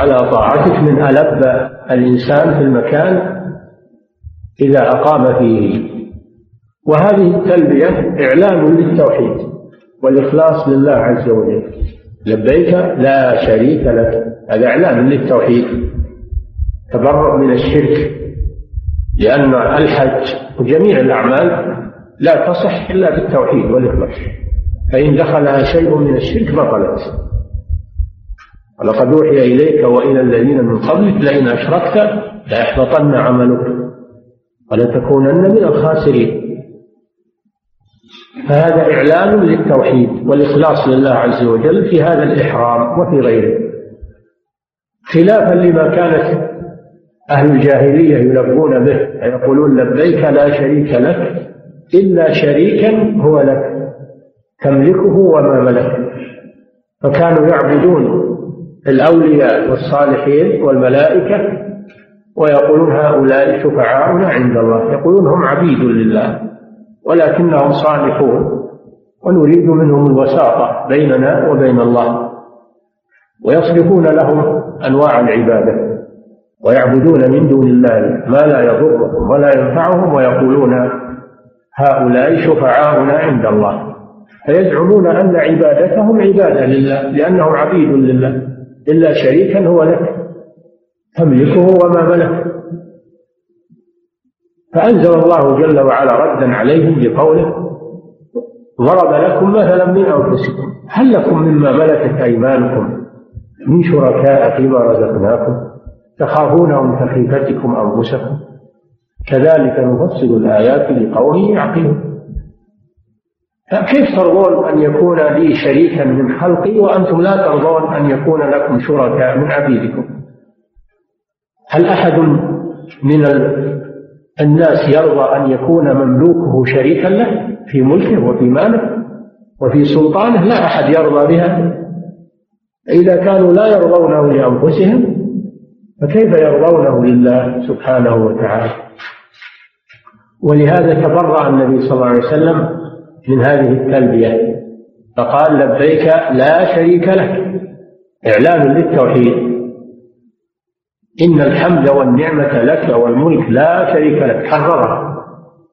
على طاعتك من ألب الإنسان في المكان إذا أقام فيه. وهذه التلبية إعلان للتوحيد والإخلاص لله عز وجل. لبيك لا شريك لك. هذا إعلان للتوحيد. تبرؤ من الشرك. لأن الحج وجميع الأعمال لا تصح إلا بالتوحيد والإخلاص. فإن دخلها شيء من الشرك بطلت. ولقد أوحي إليك وإلى الذين من قبلك لئن أشركت ليحبطن عملك ولتكونن من الخاسرين. فهذا إعلان للتوحيد والإخلاص لله عز وجل في هذا الإحرام وفي غيره. خلافا لما كانت أهل الجاهلية يلبون به يقولون لبيك لا شريك لك إلا شريكا هو لك تملكه وما ملك. فكانوا يعبدون الأولياء والصالحين والملائكة ويقولون هؤلاء شفعاؤنا عند الله. يقولون هم عبيد لله ولكنهم صالحون ونريد منهم الوساطة بيننا وبين الله. ويصرفون لهم أنواع العبادة ويعبدون من دون الله ما لا يضرهم ولا ينفعهم ويقولون هؤلاء شفعاؤنا عند الله. فيزعمون أن عبادتهم عبادة لله لأنهم عبيد لله. إلا شريكا هو لك تملكه وما ملك. فأنزل الله جل وعلا ردا عليهم بقوله ضرب لكم مثلا من أنفسكم هل لكم مما ملكت أيمانكم؟ من شركاء فيما رزقناكم تخافونهم كخيفتكم أنفسكم؟ كذلك نفصل الآيات لقوم يعقلون. كيف ترضون أن يكون لي شريكا من خلقي وأنتم لا ترضون أن يكون لكم شركاء من عبيدكم؟ هل أحد من الناس يرضى أن يكون مملوكه شريكا له في ملكه وفي ماله وفي سلطانه؟ لا أحد يرضى بها. إذا كانوا لا يرضونه لأنفسهم فكيف يرضونه لله سبحانه وتعالى؟ ولهذا تبرأ النبي صلى الله عليه وسلم من هذه التلبية. فقال لبيك لا شريك لك. إعلان للتوحيد. إن الحمد والنعمة لك والملك لا شريك لك. حررها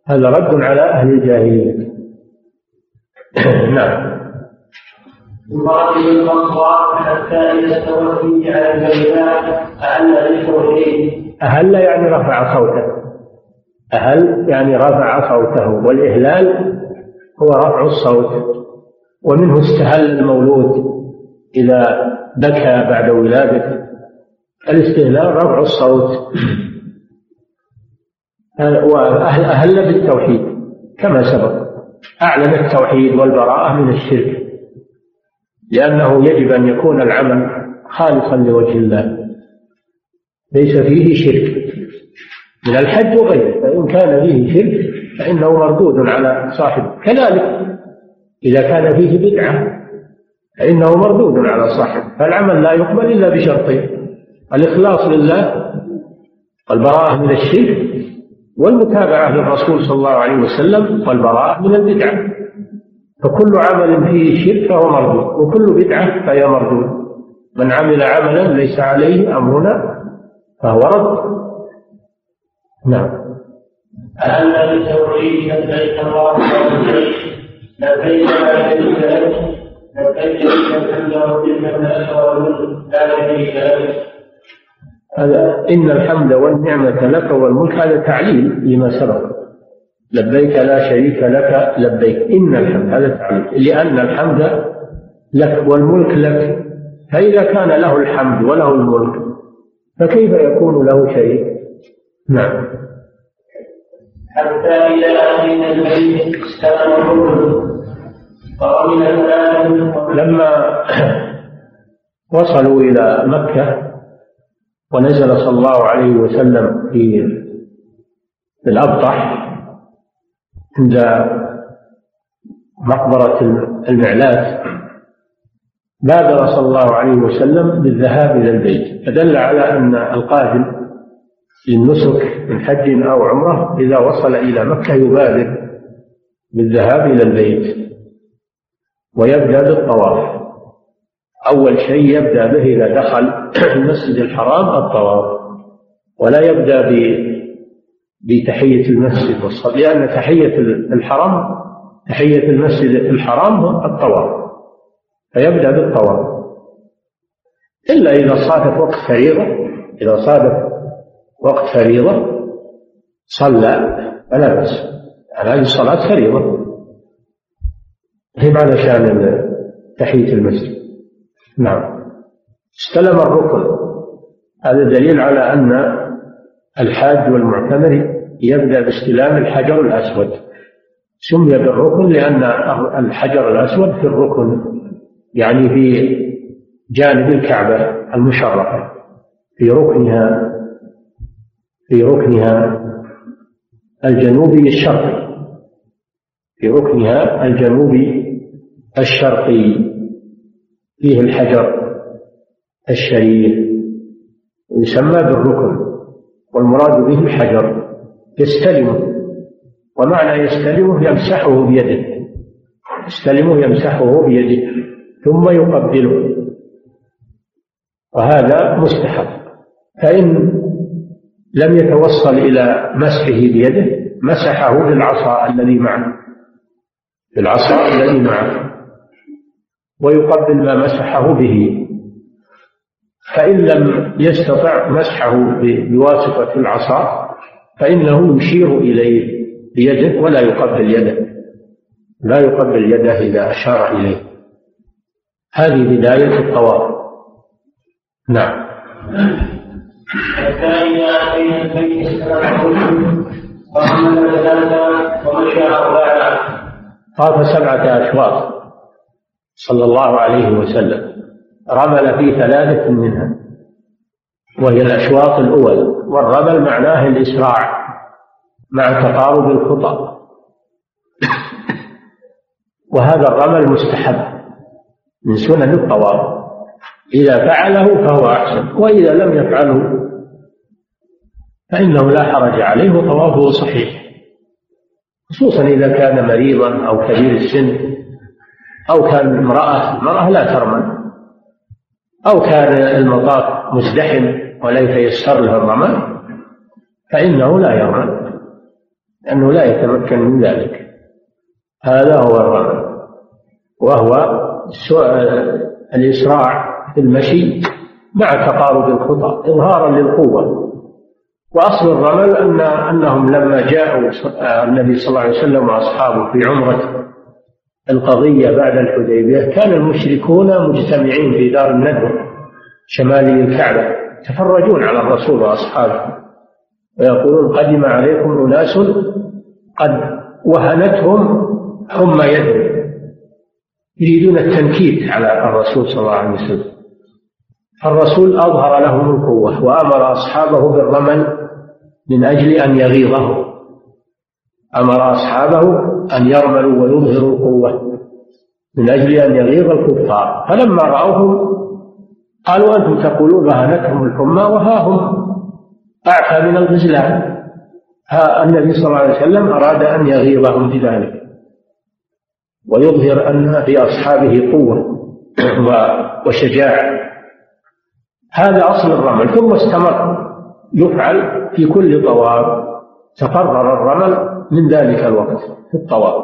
هذا رد على أهل الجاهلية. نعم. يقاتل حتى إذا استوت على أهل بالتوحيد أهل يعني رفع صوته. أهل يعني رفع صوته. والإهلال هو رفع الصوت ومنه استهل المولود إذا بكى بعد ولادته. الاستهلال رفع الصوت. وأهل أهل بالتوحيد كما سبق. أعلن التوحيد والبراءة من الشرك لأنه يجب أن يكون العمل خالصا لوجه الله. ليس فيه شرك. من الحج وغيره فإن كان فيه شرك فإنه مردود على صاحبه كذلك إذا كان فيه بدعة فإنه مردود على صاحبه فالعمل لا يقبل إلا بشرطين الإخلاص لله والبراءة من الشرك والمتابعة للرسول صلى الله عليه وسلم والبراءة من البدعة. فكل عمل فيه شرك فهو مردود وكل بدعة فهي مردود. من عمل عملا ليس عليه أمرنا فهو رد. نعم. أهل بالتوحيد لبيك اللهم لبيك لبيك لا شريك لك لبيك إن الحمد والنعمة والملك لا شريك لك هذا إن الحمد والنعمة لك والملك هذا تعليل لما سبق. لبيك لا شريك لك لبيك. إن الحمد هذا تعليل. لأن الحمد لك والملك لك. فإذا كان له الحمد وله الملك فكيف يكون له شريك؟ نعم. حتى إذا أتينا البيت استلم وقبل لما وصلوا إلى مكة ونزل صلى الله عليه وسلم في الأبطح عند مقبرة المعلات بادر صلى الله عليه وسلم بالذهاب إلى البيت. فدل على أن القادم للنسك من حج أو عمرة إذا وصل إلى مكة يبادر بالذهاب إلى البيت ويبدأ بالطواف. أول شيء يبدأ به إذا دخل المسجد الحرام الطواف. ولا يبدأ بتحية المسجد والصلاة لأن تحية الحرم تحية المسجد الحرام الطواف. فيبدأ بالطواف. إلا إذا صادف وقت فريضة إذا صادف وقت فريضة صلى فلا بأس. هذه الصلاة فريضة. هي معنى شأن تحية المسجد؟ نعم. استلم الركن. هذا دليل على أن الحاج والمعتمر يبدأ باستلام الحجر الأسود. سمي بالركن لأن الحجر الأسود في الركن يعني في جانب الكعبة المشرفة في ركنها في ركنها الجنوبي الشرقي. في ركنها الجنوبي الشرقي. فيه الحجر الشريف يسمى بالركن. والمراد به الحجر. يستلمه ومعنى يستلمه يمسحه بيده. يستلمه يمسحه بيده. ثم يقبله. وهذا مستحب فإن لم يتوصل إلى مسحه بيده مسحه بالعصا الذي معه. بالعصا الذي معه. ويقبل ما مسحه به. فإن لم يستطع مسحه بواسطة العصا فإنه يشير إليه بيده ولا يقبل يده. لا يقبل يده إذا أشار إليه. هذه بداية الطواف. نعم. أتينا البيت ومشى أربعة طاف سبعة أشواط صلى الله عليه وسلم رمل في ثلاثة منها وهي الأشواط الأول والرمل معناه الإسراع مع تقارب الخطى. وهذا الرمل مستحب من سنن الطواف. إذا فعله فهو أحسن. وإذا لم يفعله فإنه لا حرج عليه وطوافه صحيح. خصوصا إذا كان مريضا أو كبير السن أو كان امرأة المرأة لا ترمل أو كان المطاف مزدحم ولا يتيسر له الرمل فإنه لا يرمل لأنه لا يتمكن من ذلك. هذا هو الرمل وهو الإسراع في المشي مع تقارب الخطى إظهارا للقوة. وأصل الرمل أن أنهم لما جاءوا النبي صلى الله عليه وسلم وأصحابه في عمرة القضية بعد الحديبية كان المشركون مجتمعين في دار الندوة شمالي الكعبة يتفرجون على الرسول وأصحابه ويقولون قدم عليكم أناس قد وهنتهم حمى يدهم يريدون التنكيت على الرسول صلى الله عليه وسلم. الرسول أظهر لهم القوة وأمر أصحابه بالرمل من أجل أن يغيظهم أمر أصحابه أن يرملوا ويظهروا القوة من أجل أن يغيظ الكفار. فلما رأوهم قالوا أنتم تقولون رهنتهم الحمى وها هم أعفى من الغزلان. ها النبي صلى الله عليه وسلم أراد أن يغيظهم بذلك ويظهر أن في أصحابه قوة وشجاعة. هذا أصل الرمل ثم استمر يفعل في كل طواف تقرر الرمل من ذلك الوقت في الطواف.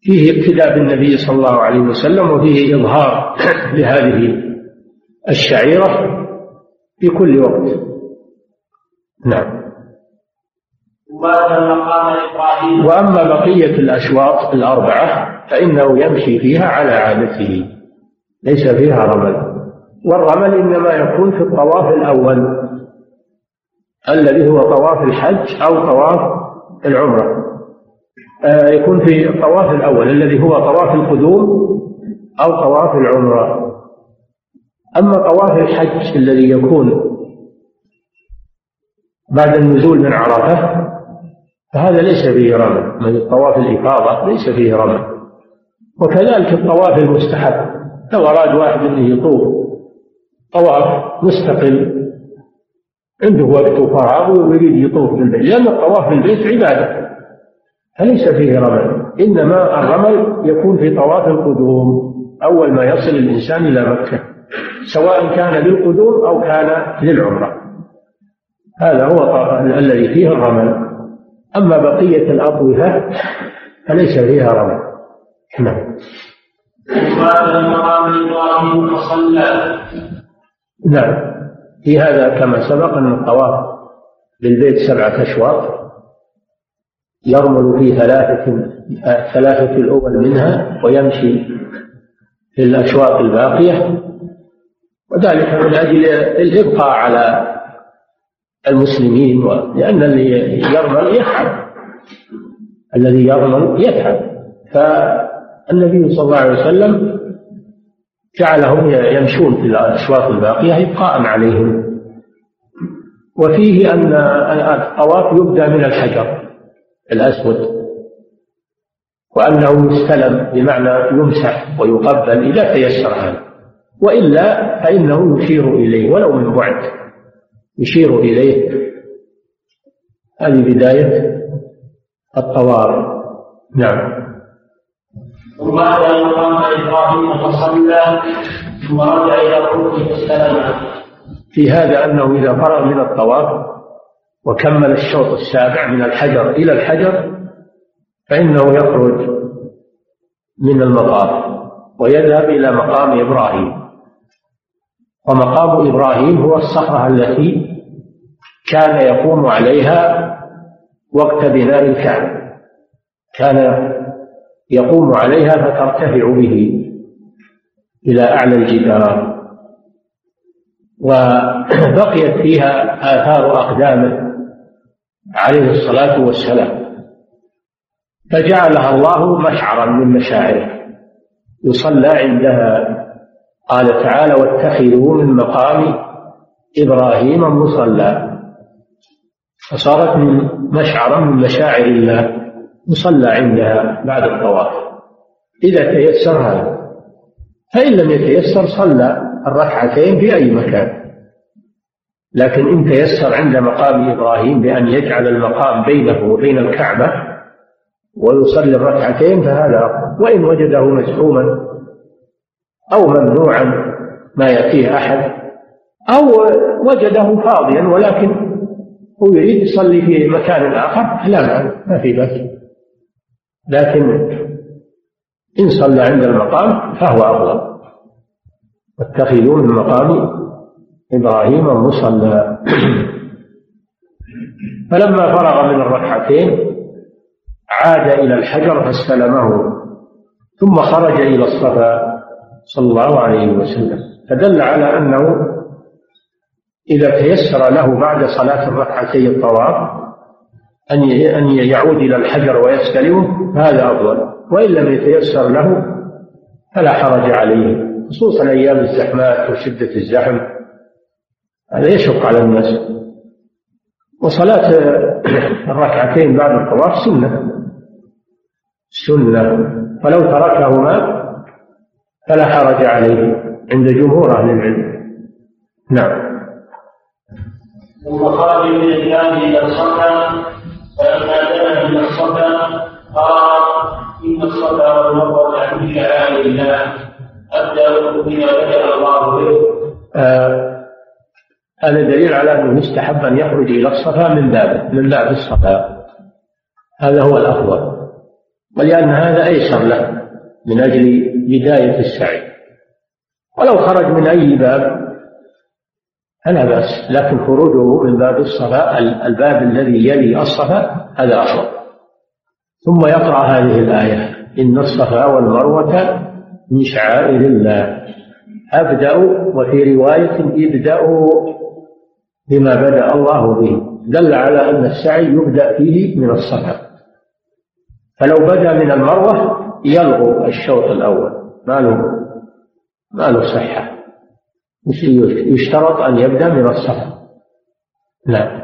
فيه ابتداء بالنبي صلى الله عليه وسلم وفيه إظهار لهذه الشعيرة في كل وقت. نعم. وأما بقية الأشواط الأربعة فإنه يمشي فيها على عادته ليس فيها رمل. والرمل إنما يكون في الطواف الأول الذي هو طواف الحج أو طواف العمرة. آه، يكون في الطواف الأول الذي هو طواف القدوم أو طواف العمرة. أما طواف الحج الذي يكون بعد النزول من عرفة فهذا ليس فيه رمل. من طواف الإفاضة ليس فيه رمل. وكذلك الطواف المستحب لو أراد واحد أنه يطوف طواف مستقل. عنده وقت وفراغ ويريد يطوف بالبيت لأن الطواف بالبيت عبادة. فليس فيه رمل. إنما الرمل يكون في طواف القدوم. أول ما يصل الإنسان إلى مكة. سواء كان للقدوم أو كان للعمرة. هذا هو الذي فيه الرمل. أما بقية الأطوفة فليس فيها رمل. نعم. المقام إبراهيم فصلى. نعم. في هذا كما سبق أن الطواف بالبيت سبعة أشواط يرمل في ثلاثة الثلاثة الأول منها ويمشي في الأشواط الباقية وذلك من أجل الإبقاء على المسلمين لأن اللي يرمل يتعب الذي يرمل يتعب فالنبي صلى الله عليه وسلم جعلهم يمشون في الأشواط الباقية إبقاء عليهم. وفيه أن الطواف يبدأ من الحجر الأسود وأنه يستلم بمعنى يمسح ويقبل إذا تيسر هذا وإلا فإنه يشير إليه ولو من بعد يشير إليه. هذه بداية الطوارئ نعم. ثم أتى مقام إبراهيم فصلى ثم رجع إلى الركن فاستلم في هذا أنه إذا فرغ من الطواف وكمل الشوط السابع من الحجر إلى الحجر فإنه يخرج من المطاف ويذهب إلى مقام إبراهيم. ومقام إبراهيم هو الصخرة التي كان يقوم عليها وقت بناء الكعبة. كان يقوم عليها فترتفع به إلى أعلى الجدار. وبقيت فيها آثار أقدامه عليه الصلاة والسلام. فجعلها الله مشعرا من مشاعره. يصلى عندها. قال تعالى واتخذوا من مقام إبراهيم مصلى فصارت من مشعرا من مشاعر الله. يصلى عندها بعد الطواف. إذا تيسر هذا. فإن لم يتيسر صلى الركعتين في أي مكان. لكن إن تيسر عند مقام إبراهيم بأن يجعل المقام بينه وبين الكعبة ويصلي الركعتين فهذا وإن وجده مزحوما أو ممنوعا ما يأتيه أحد أو وجده فاضيا ولكن هو يريد يصلي في مكان آخر لا ما في بأس. لكن إن صلى عند المقام فهو أفضل. واتخذوا من مقام إبراهيم مصلى. فلما فرغ من الركعتين عاد إلى الحجر فاستلمه ثم خرج إلى الصفا صلى الله عليه وسلم. فدل على أنه إذا تيسر له بعد صلاة الركعتي الطواف أن أن يعود إلى الحجر ويستلمه هذا أفضل. وإن لم يتيسر له فلا حرج عليه خصوصا أيام الزحمات وشدة الزحم. هذا يشق على الناس. وصلاة الركعتين بعد الطواف سنة. سنة. فلو تركهما فلا حرج عليه عند جمهور أهل العلم. نعم. ثم خرج من الجانب إلى الصفا فلما دنا من الصفا قال إن الصفا والمروة من شعائر الله أبدأ بما بدأ الله به. آه هذا دليل على أنه يستحب أن يخرج إلى الصفا من بابه من باب الصفا. هذا هو الأفضل. ولأن هذا أيسر له من أجل بداية السعي. ولو خرج من أي باب فلا بأس لكن خروجه من باب الصفا الباب الذي يلي الصفا هذا أفضل. ثم يقرأ هذه الآية إن الصفا والمروة من شعائر الله. أبدأ وفي رواية ابدأوا بما بدأ الله به دل على أن السعي يبدأ فيه من الصفا فلو بدأ من المروة يلغو الشوط الأول. ما له ما له صحة. يشترط أن يبدأ من الصفا نعم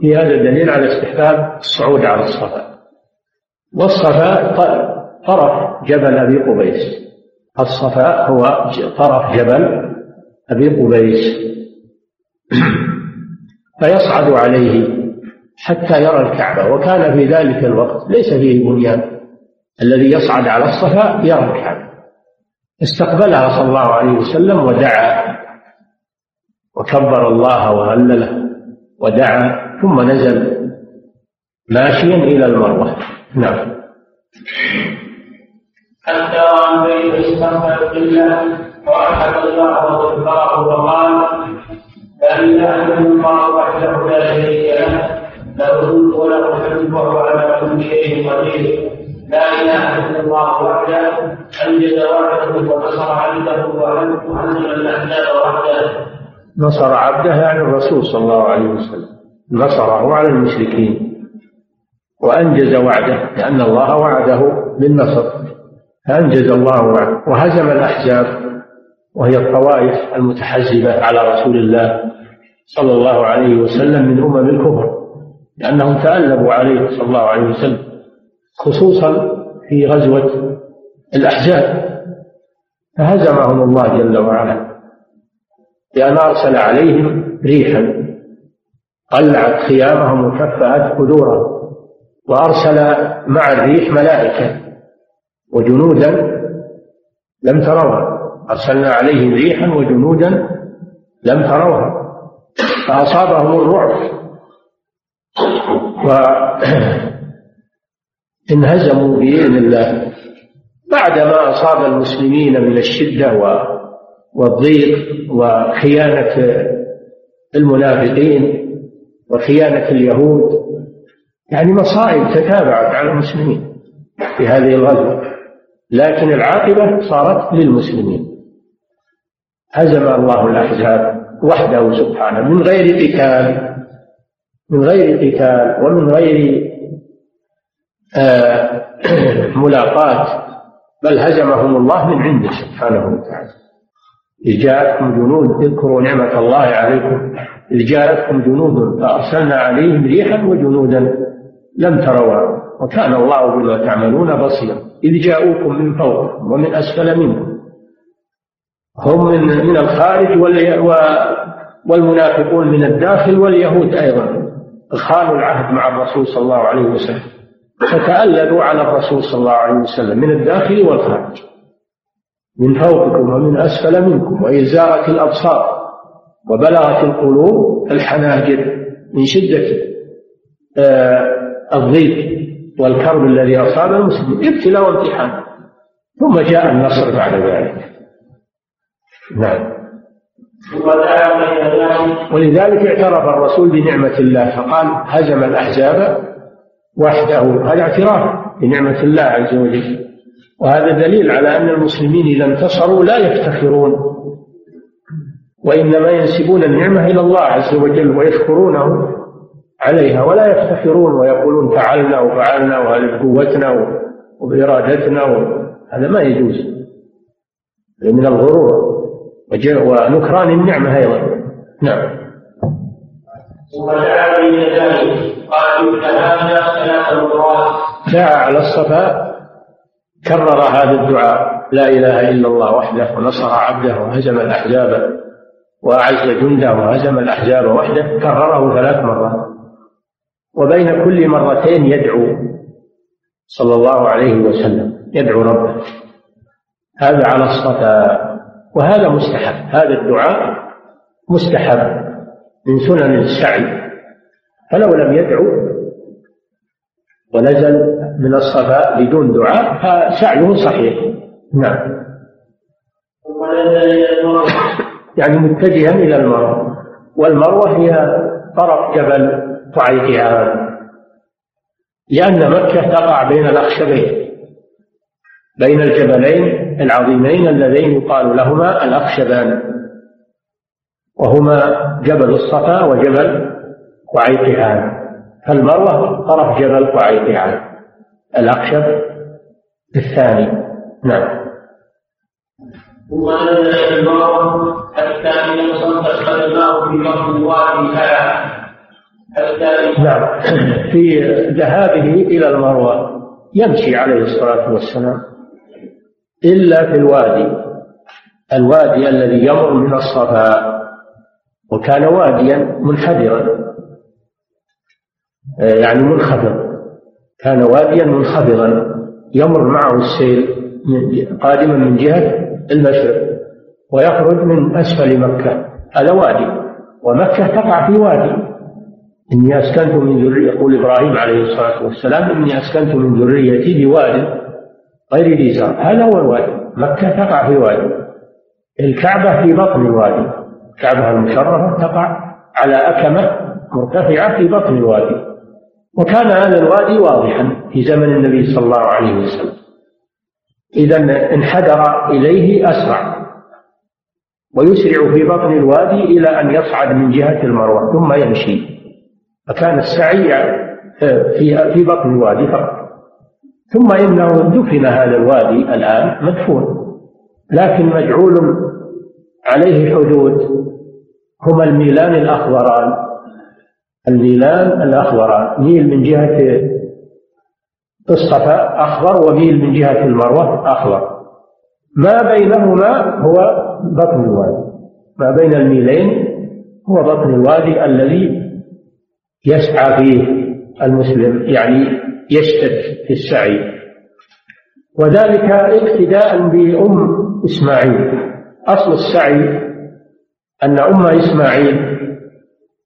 في هذا دليل على استحباب الصعود على الصفا. والصفا طرف جبل أبي قبيس. الصفا هو طرف جبل أبي قبيس. فيصعد عليه حتى يرى الكعبة وكان في ذلك الوقت. ليس فيه بنيان. الذي يصعد على الصفا يركع استقبلها صلى الله عليه وسلم ودعا. وكبر الله وهلله ودعا. ثم نزل ماشيا إلى المروة. نعم. حتى عن بيت استغفر بالله وأحد الله وذكره وقال إله إلا الله وحده لا شريك له له الملك وله الحمد وهو على كل شيء قدير. لا إله إلا الله وحده انجز وحده ونصر عبده وهزم الاحزاب وحده. نصر عبده يعني الرسول صلى الله عليه وسلم. نصره على المشركين. وأنجز وعده لأن الله وعده بالنصر فأنجز الله وعده. وهزم الأحزاب وهي الطوائف المتحزبة على رسول الله صلى الله عليه وسلم من أمم الكفر لأنهم تألبوا عليه صلى الله عليه وسلم. خصوصا في غزوة الأحزاب. فهزمهم الله جل وعلا بأن أرسل عليهم ريحا قلعت خيامهم وكفأت قدورهم وأرسل مع الريح ملائكة وجنودا لم تروها. أرسلنا عليهم ريحا وجنودا لم تروها. فأصابهم الرعب. انهزموا بإذن الله بعدما أصاب المسلمين من الشدة والضيق وخيانة المنافقين وخيانة اليهود. يعني مصائب تتابعت على المسلمين في هذه الغزوة لكن العاقبة صارت للمسلمين. هزم الله الأحزاب وحده سبحانه من غير قتال من غير قتال ومن غير ملاقاة بل هزمهم الله من عنده سبحانه وتعالى. إذ جاءتكم جنود اذكروا نعمة الله عليكم. إذ جاءتكم جنود فأرسلنا عليهم ريحا وجنودا لم تروها. وكان الله بما تعملون بصيرا. إذ جاءوكم من فوقكم ومن أسفل منكم. هم من من الخارج والمنافقون من الداخل واليهود أيضا. خانوا العهد مع الرسول صلى الله عليه وسلم. فتألبوا على الرسول صلى الله عليه وسلم من الداخل والخارج. من فوقكم ومن أسفل منكم وإذ زاغت الأبصار وبلغت القلوب الحناجر من شدة آه، الضيق والكرب الذي أصاب المسلمين. ابتلاء وامتحان. ثم جاء النصر بعد ذلك. نعم. ولذلك اعترف الرسول بنعمة الله فقال هزم الأحزاب وحده. هذا اعتراف بنعمة الله عز وجل. وهذا دليل على أن المسلمين إذا انتصروا لا يفتخرون. وإنما ينسبون النعمة إلى الله عز وجل ويشكرونه عليها ولا يفتخرون ويقولون فعلنا وفعلنا وهذه قوتنا وبإرادتنا هذا ما يجوز. من الغرور. ونكران النعمة أيضا. نعم. ودعا بين ذلك قال دعا على الصفا كرر هذا الدعاء لا إله إلا الله وحده ونصر عبده وهزم الاحزاب وأعز جنده وهزم الاحزاب وحده كرره ثلاث مرات. وبين كل مرتين يدعو صلى الله عليه وسلم يدعو ربه. هذا على الصفا وهذا مستحب هذا الدعاء مستحب. من سنن السعي فلو لم يدعو ونزل من الصفا بدون دعاء فسعيه صحيح. نعم. يعني متجها إلى المروة. والمروة هي طرف جبل طعيقها لأن مكة تقع بين الأخشبين بين الجبلين العظيمين اللذين يقال لهما الأخشبان. وهما جبل الصفا وجبل قعيقعان فالمروة طرف جبل قعيقعان الأخشب الثاني. نعم. ثم نزل المروة حتى إذا صدق قدماه في بطن الوادي حتى نعم. في ذهابه إلى المروة يمشي عليه الصلاة والسلام إلا في الوادي. الوادي الذي يمر من الصفا. وكان واديا منحدرا. آه، يعني منخفض. كان واديا منخفضا. يمر معه السيل قادما من جهة المشرق ويخرج من أسفل مكة هذا وادي. ومكة تقع في وادي. إني أسكنت من ذرية يقول إبراهيم عليه الصلاة والسلام إني أسكنت من ذريتي بواد غير ذي زرع. هذا هو الوادي. مكة تقع في وادي. الكعبة في بطن الوادي. الكعبة المشرفة تقع على أكمة مرتفعة في بطن الوادي. وكان هذا الوادي واضحا في زمن النبي صلى الله عليه وسلم. إذا انحدر إليه أسرع. ويسرع في بطن الوادي إلى أن يصعد من جهة المروة ثم يمشي. فكان السعي في في بطن الوادي فقط. ثم إنه دفن هذا الوادي الآن مدفون. لكن مجعول عليه حدود هما الميلان الأخضران. الميلان الأخضران. ميل من جهة الصفا أخضر وميل من جهة المروة أخضر. ما بينهما هو بطن الوادي. ما بين الميلين هو بطن الوادي الذي يسعى فيه المسلم يعني يشتد في السعي. وذلك اقتداء بأم إسماعيل. أصل السعي أن أم إسماعيل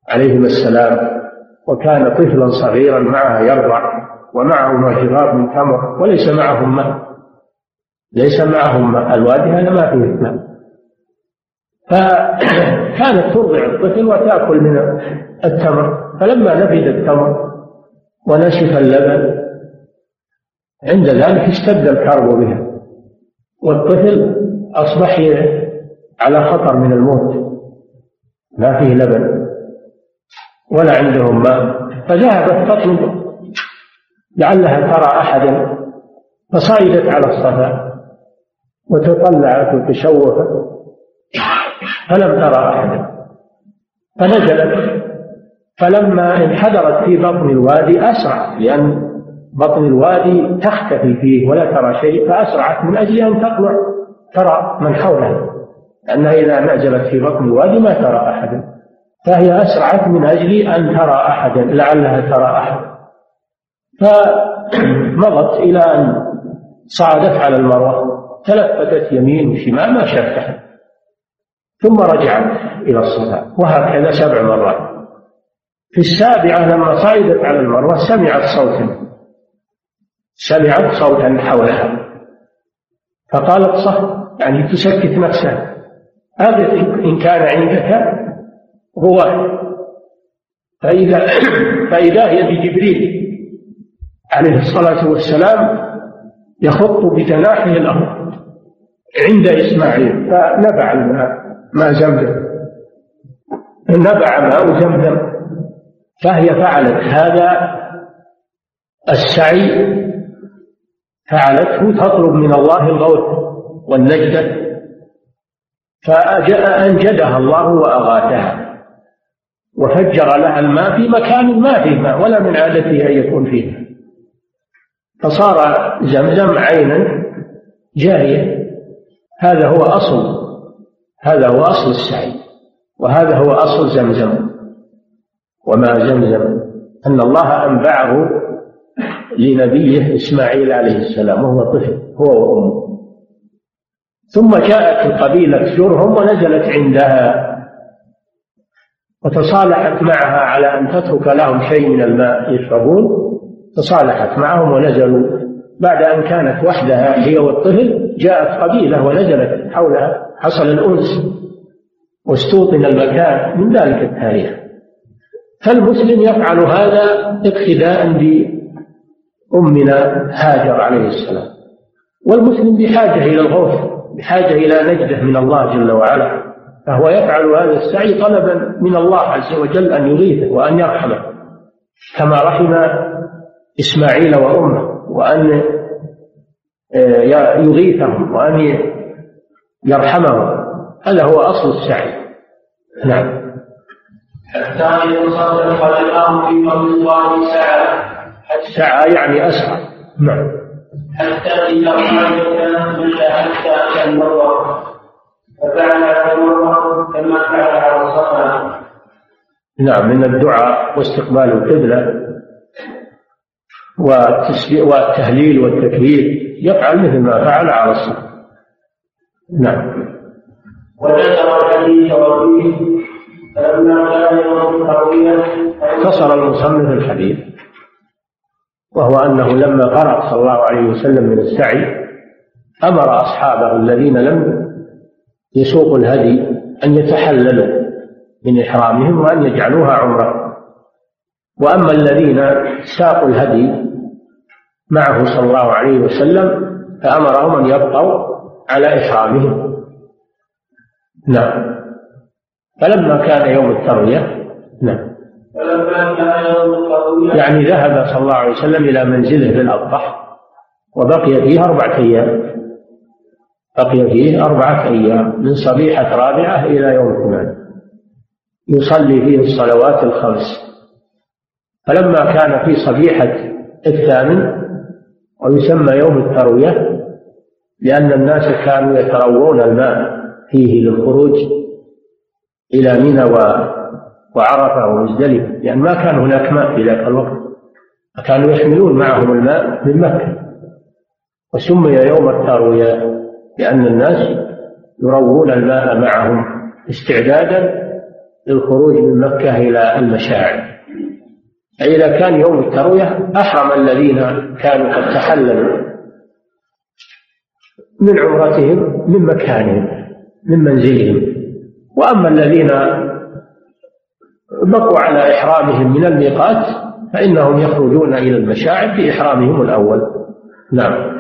عليهما السلام وكان طفلا صغيرا معها يرضع ومعه معجرات من تمر وليس معهم ماء ليس معهم ماء الوادي هذا ما فيه ماء فكانت ترضع الطفل وتأكل من التمر. فلما نفد التمر ونشف اللبن عند ذلك اشتد الكرب بها. والطفل أصبح على خطر من الموت. ما فيه لبن ولا عندهم ماء. فذهبت تطلب لعلها ترى أحدا فصعدت على الصفا وتطلعت وتشوفت فلم ترى أحدا. فنزلت. فلما انحدرت في بطن الوادي أسرعت لأن بطن الوادي تختفي فيه ولا ترى شيء فأسرعت من أجل أن تطلع ترى من حولها. لأنها إذا نزلت في بطن الوادي ما ترى أحدا فهي أسرعت من أجل أن ترى أحدا لعلها ترى أحد. فمضت إلى أن صعدت على المروة تلفتت يمين وشمال ما شافت ثم رجعت إلى الصلاة وهكذا سبع مرات. في السابعة لما صعدت على المروة سمعت صوتا. سمعت صوتا حولها. فقالت صح يعني تسكت نفسها. هذا إن كان عندك هو. فإذا فإذا هي بجبريل عليه الصلاة والسلام يخط بجناحه الأرض عند إسماعيل. فنبع الماء ماء زمزم نبع ماء زمزم فهي فعلت هذا السعي فعلته تطلب من الله الغوث والنجدة فأنجدها الله وأغاثها. وفجر لها الماء في مكان ما فيه ماء ولا من عادته أن يكون فيه فصار زمزم عينا جارية هذا هو أصل هذا هو أصل السعي وهذا هو أصل زمزم. وما زمزم؟ أن الله أنبعه لنبيه إسماعيل عليه السلام وهو طفل هو وأمه. ثم جاءت القبيلة جرهم ونزلت عندها وتصالحت معها على أن تترك لهم شيء من الماء يشربون. تصالحت معهم ونزلوا. بعد أن كانت وحدها هي والطفل جاءت قبيلة ونزلت حولها حصل الأنس واستوطن المكان من ذلك التاريخ. فالمسلم يفعل هذا اقتداء بأمنا هاجر عليه السلام. والمسلم بحاجة إلى الغوث. بحاجة إلى نجدة من الله جل وعلا فهو يفعل هذا السعي طلبا من الله عز وجل أن يغيثه وأن يرحمه. كما رحم إسماعيل وأمه وأن آه، يغيثهم وأن يرحمهم. هذا هو أصل السعي. نعم. الثاني صدق خلقه في الله سعى سعى يعني أسعى. نعم. حتى إذا خرج إلا حتى أتى المروة ففعل على المروة كما فعل على الصفا نعم من الدعاء واستقبال القبلة والتهليل والتكبير يفعل مثل ما فعل على الصلاة نعم. وذكر الحديث وفيه فلما كان يوم التروية اختصر المصنف الحديث. وهو أنه لما فرغ صلى الله عليه وسلم من السعي أمر أصحابه الذين لم يسوقوا الهدي أن يتحللوا من إحرامهم وأن يجعلوها عمرة. وأما الذين ساقوا الهدي معه صلى الله عليه وسلم فأمرهم أن يبقوا على إحرامهم. نعم. فلما كان يوم التروية نعم. فلما التروية يعني ذهب صلى الله عليه وسلم إلى منزله بالأبطح وبقي فيه أربعة أيام. بقي فيه أربعة أيام من صبيحة رابعة إلى يوم اثنان يصلي فيه الصلوات الخمس. فلما كان في صبيحة الثامن ويسمى يوم التروية لأن الناس كانوا يتروون الماء فيه للخروج إلى منى وعرفة ومزدلفة لأن ما كان هناك ماء في ذاك الوقت. فكانوا يحملون معهم الماء من مكة. وسمي يوم التروية لأن الناس يروون الماء معهم استعدادا للخروج من مكة إلى المشاعر. فإذا كان يوم التروية أحرم الذين كانوا قد تحللوا من عمرتهم من مكانهم من منزلهم. وأما الذين بقوا على إحرامهم من الميقات فإنهم يخرجون إلى المشاعر بإحرامهم الأول. نعم.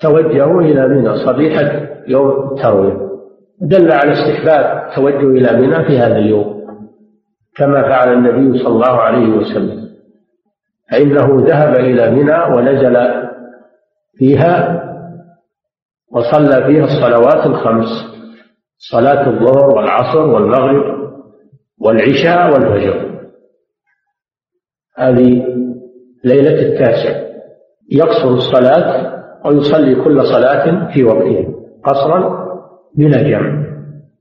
توجهوا إلى منى صبيحة يوم التروية. دل على استحباب التوجه إلى منى في هذا اليوم كما فعل النبي صلى الله عليه وسلم. فإنه ذهب إلى منى ونزل فيها وصلى فيها الصلوات الخمس. صلاة الظهر والعصر والمغرب والعشاء والفجر. هذه ليلة التاسع. يقصر الصلاة ويصلي كل صلاة في وقتها. قصرا بلا جمع.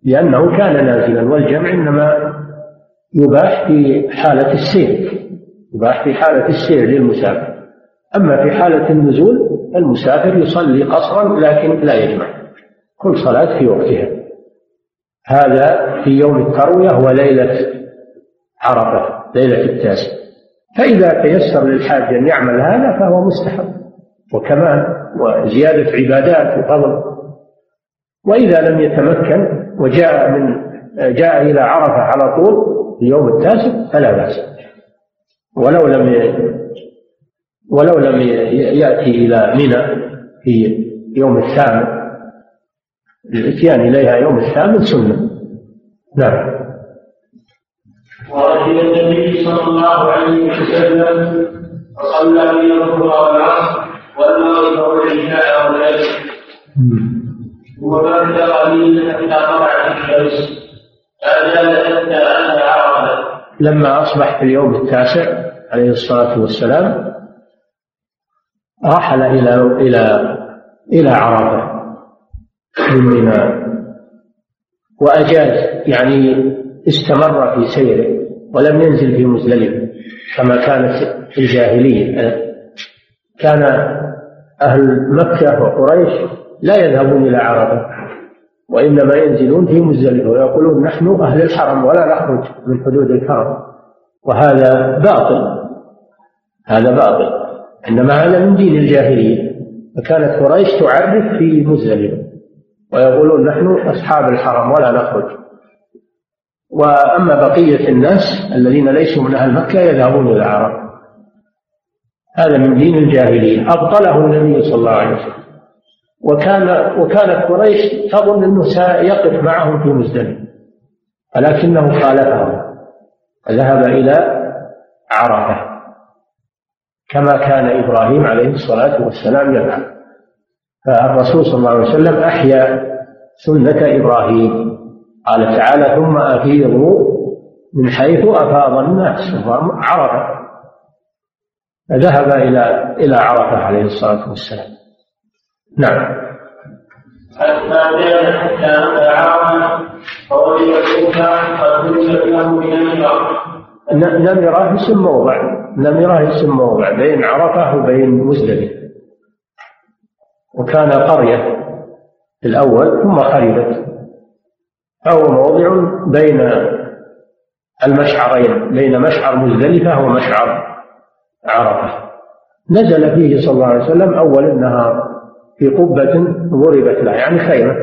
لأنه كان نازلا والجمع إنما يباح في حالة السير. يباح في حالة السير للمسافر. أما في حالة النزول المسافر يصلي قصرا لكن لا يجمع. كل صلاة في وقتها. هذا في يوم التروية وليلة عرفة ليلة التاسع. فإذا تيسر للحاج أن يعمل هذا فهو مستحب. وكمان وزيادة عبادات وفضل. وإذا لم يتمكن وجاء من جاء إلى عرفة على طول في يوم التاسع فلا بأس. ولو لم ولو لم يأتي إلى منى في يوم الثامن الإتيان إليها يوم الثامن سنة. نعم. ورجل النبي صلى الله عليه وسلم فصلى في الظهر والعصر والمغرب والعشاء والعشاء وبعد قليلا إذا طلعت الشمس. فأجال حتى أتى عرفة لما أصبح في اليوم التاسع عليه الصلاة والسلام رحل إلى إلى إلى عرفة من وأجاز يعني استمر في سيره ولم ينزل في مزدلفة كما كانت في الجاهلية. كان أهل مكة وقريش لا يذهبون إلى عرفة وإنما ينزلون في مزدلفة ويقولون نحن أهل الحرم ولا نخرج من حدود الحرم وهذا باطل. هذا باطل. إنما هذا من دين الجاهلية فكانت قريش تعرف في مزدلفة ويقولون نحن أصحاب الحرم ولا نخرج. وأما بقية الناس الذين ليسوا من أهل مكة يذهبون إلى العرب. هذا من دين الجاهلية. أبطله النبي صلى الله عليه وسلم. وكان وكانت قريش تظن أنه سيقف معهم في مزدلفة. ولكنه خالفهم وذهب إلى عرفة. كما كان إبراهيم عليه الصلاة والسلام يفعل. فالرسول صلى الله عليه وسلم أحيا سنة إبراهيم. قال تعالى ثم أفيضوا من حيث أفاض الناس. عرفة. فذهب إلى إلى عرفة عليه الصلاة والسلام. نعم. حتى حتى عرفة فوجد السلطان قد نزلت له بنمرة. نمرة اسم موضع. نمرة اسم موضع بين عرفة وبين مزدلفة وكان قرية في الأول ثم خربت. فهو موضع بين المشعرين بين مشعر مزدلفة ومشعر عرفة. نزل فيه صلى الله عليه وسلم أول النهار في قبة ضربت له يعني خيمة.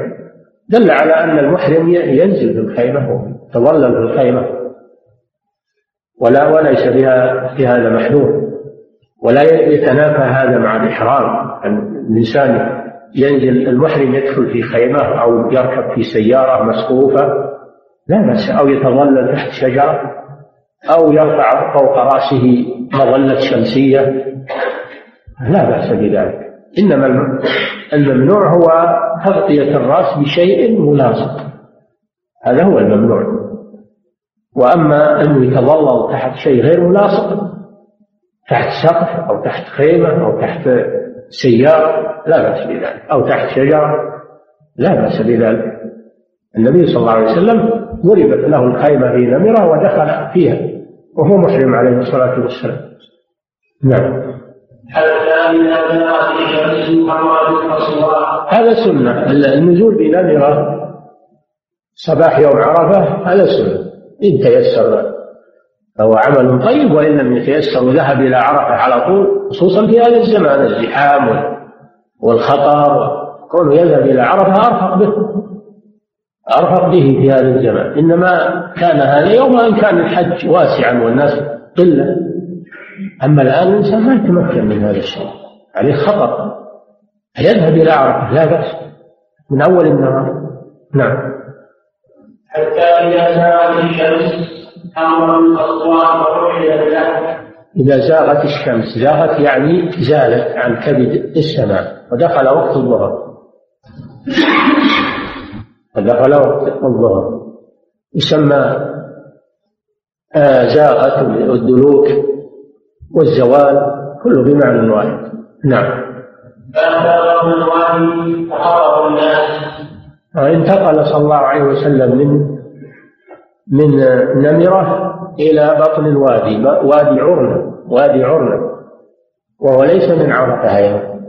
دل على أن المحرم ينزل في الخيمة ويتظلل في الخيمة. ولا وليس بها في هذا محذور ولا يتنافى هذا مع الإحرام. الإنسان ينزل المحرم يدخل في خيمة أو يركب في سيارة مسقوفة لا بأس. أو يتظلل تحت شجرة أو يرفع فوق رأسه مظلة شمسية. لا بأس بذلك. إنما الممنوع هو تغطية الرأس بشيء ملاصق هذا هو الممنوع. وأما أنه يتظلل تحت شيء غير ملاصق تحت سقف أو تحت خيمة أو تحت سيارة لا بأس بذلك أو تحت شجرة لا بأس بذلك. النبي صلى الله عليه وسلم ضربت له الخيمة في نمرة ودخل فيها وهو محرم عليه الصلاة والسلام. نعم. هذا سنة. النزول بنمرة صباح يوم عرفة هذا سنة. إن تيسر فهو عمل طيب وإن لم يتيسر وذهب إلى عرفة على طول خصوصا في هذا الزمان الزحام والخطر. كونه يذهب إلى عرفة أرفق به أرفق به في هذا الزمان. إنما كان هذا يوم أن كان الحج واسعا والناس قلة. أما الآن الإنسان ما يتمكن من هذا الشيء عليه خطر. يذهب إلى عرفة لا بأس. من أول النهار. نعم. حتى إذا زالت الشمس أمر الأصوات وروحي له. إذا زاغت الشمس زاغت يعني زالت عن كبد السماء ودخل وقت الظهر. ودخل وقت الظهر. يسمى آه زاغت والدلوك والزوال كله بمعنى واحد. نعم. فأخبرهم الوادي فحضروا الناس. انتقل صلى الله عليه وسلم من من نمرة إلى بطن الوادي وادي عرنة وادي عرنة وهو ليس من عرفة أيضا.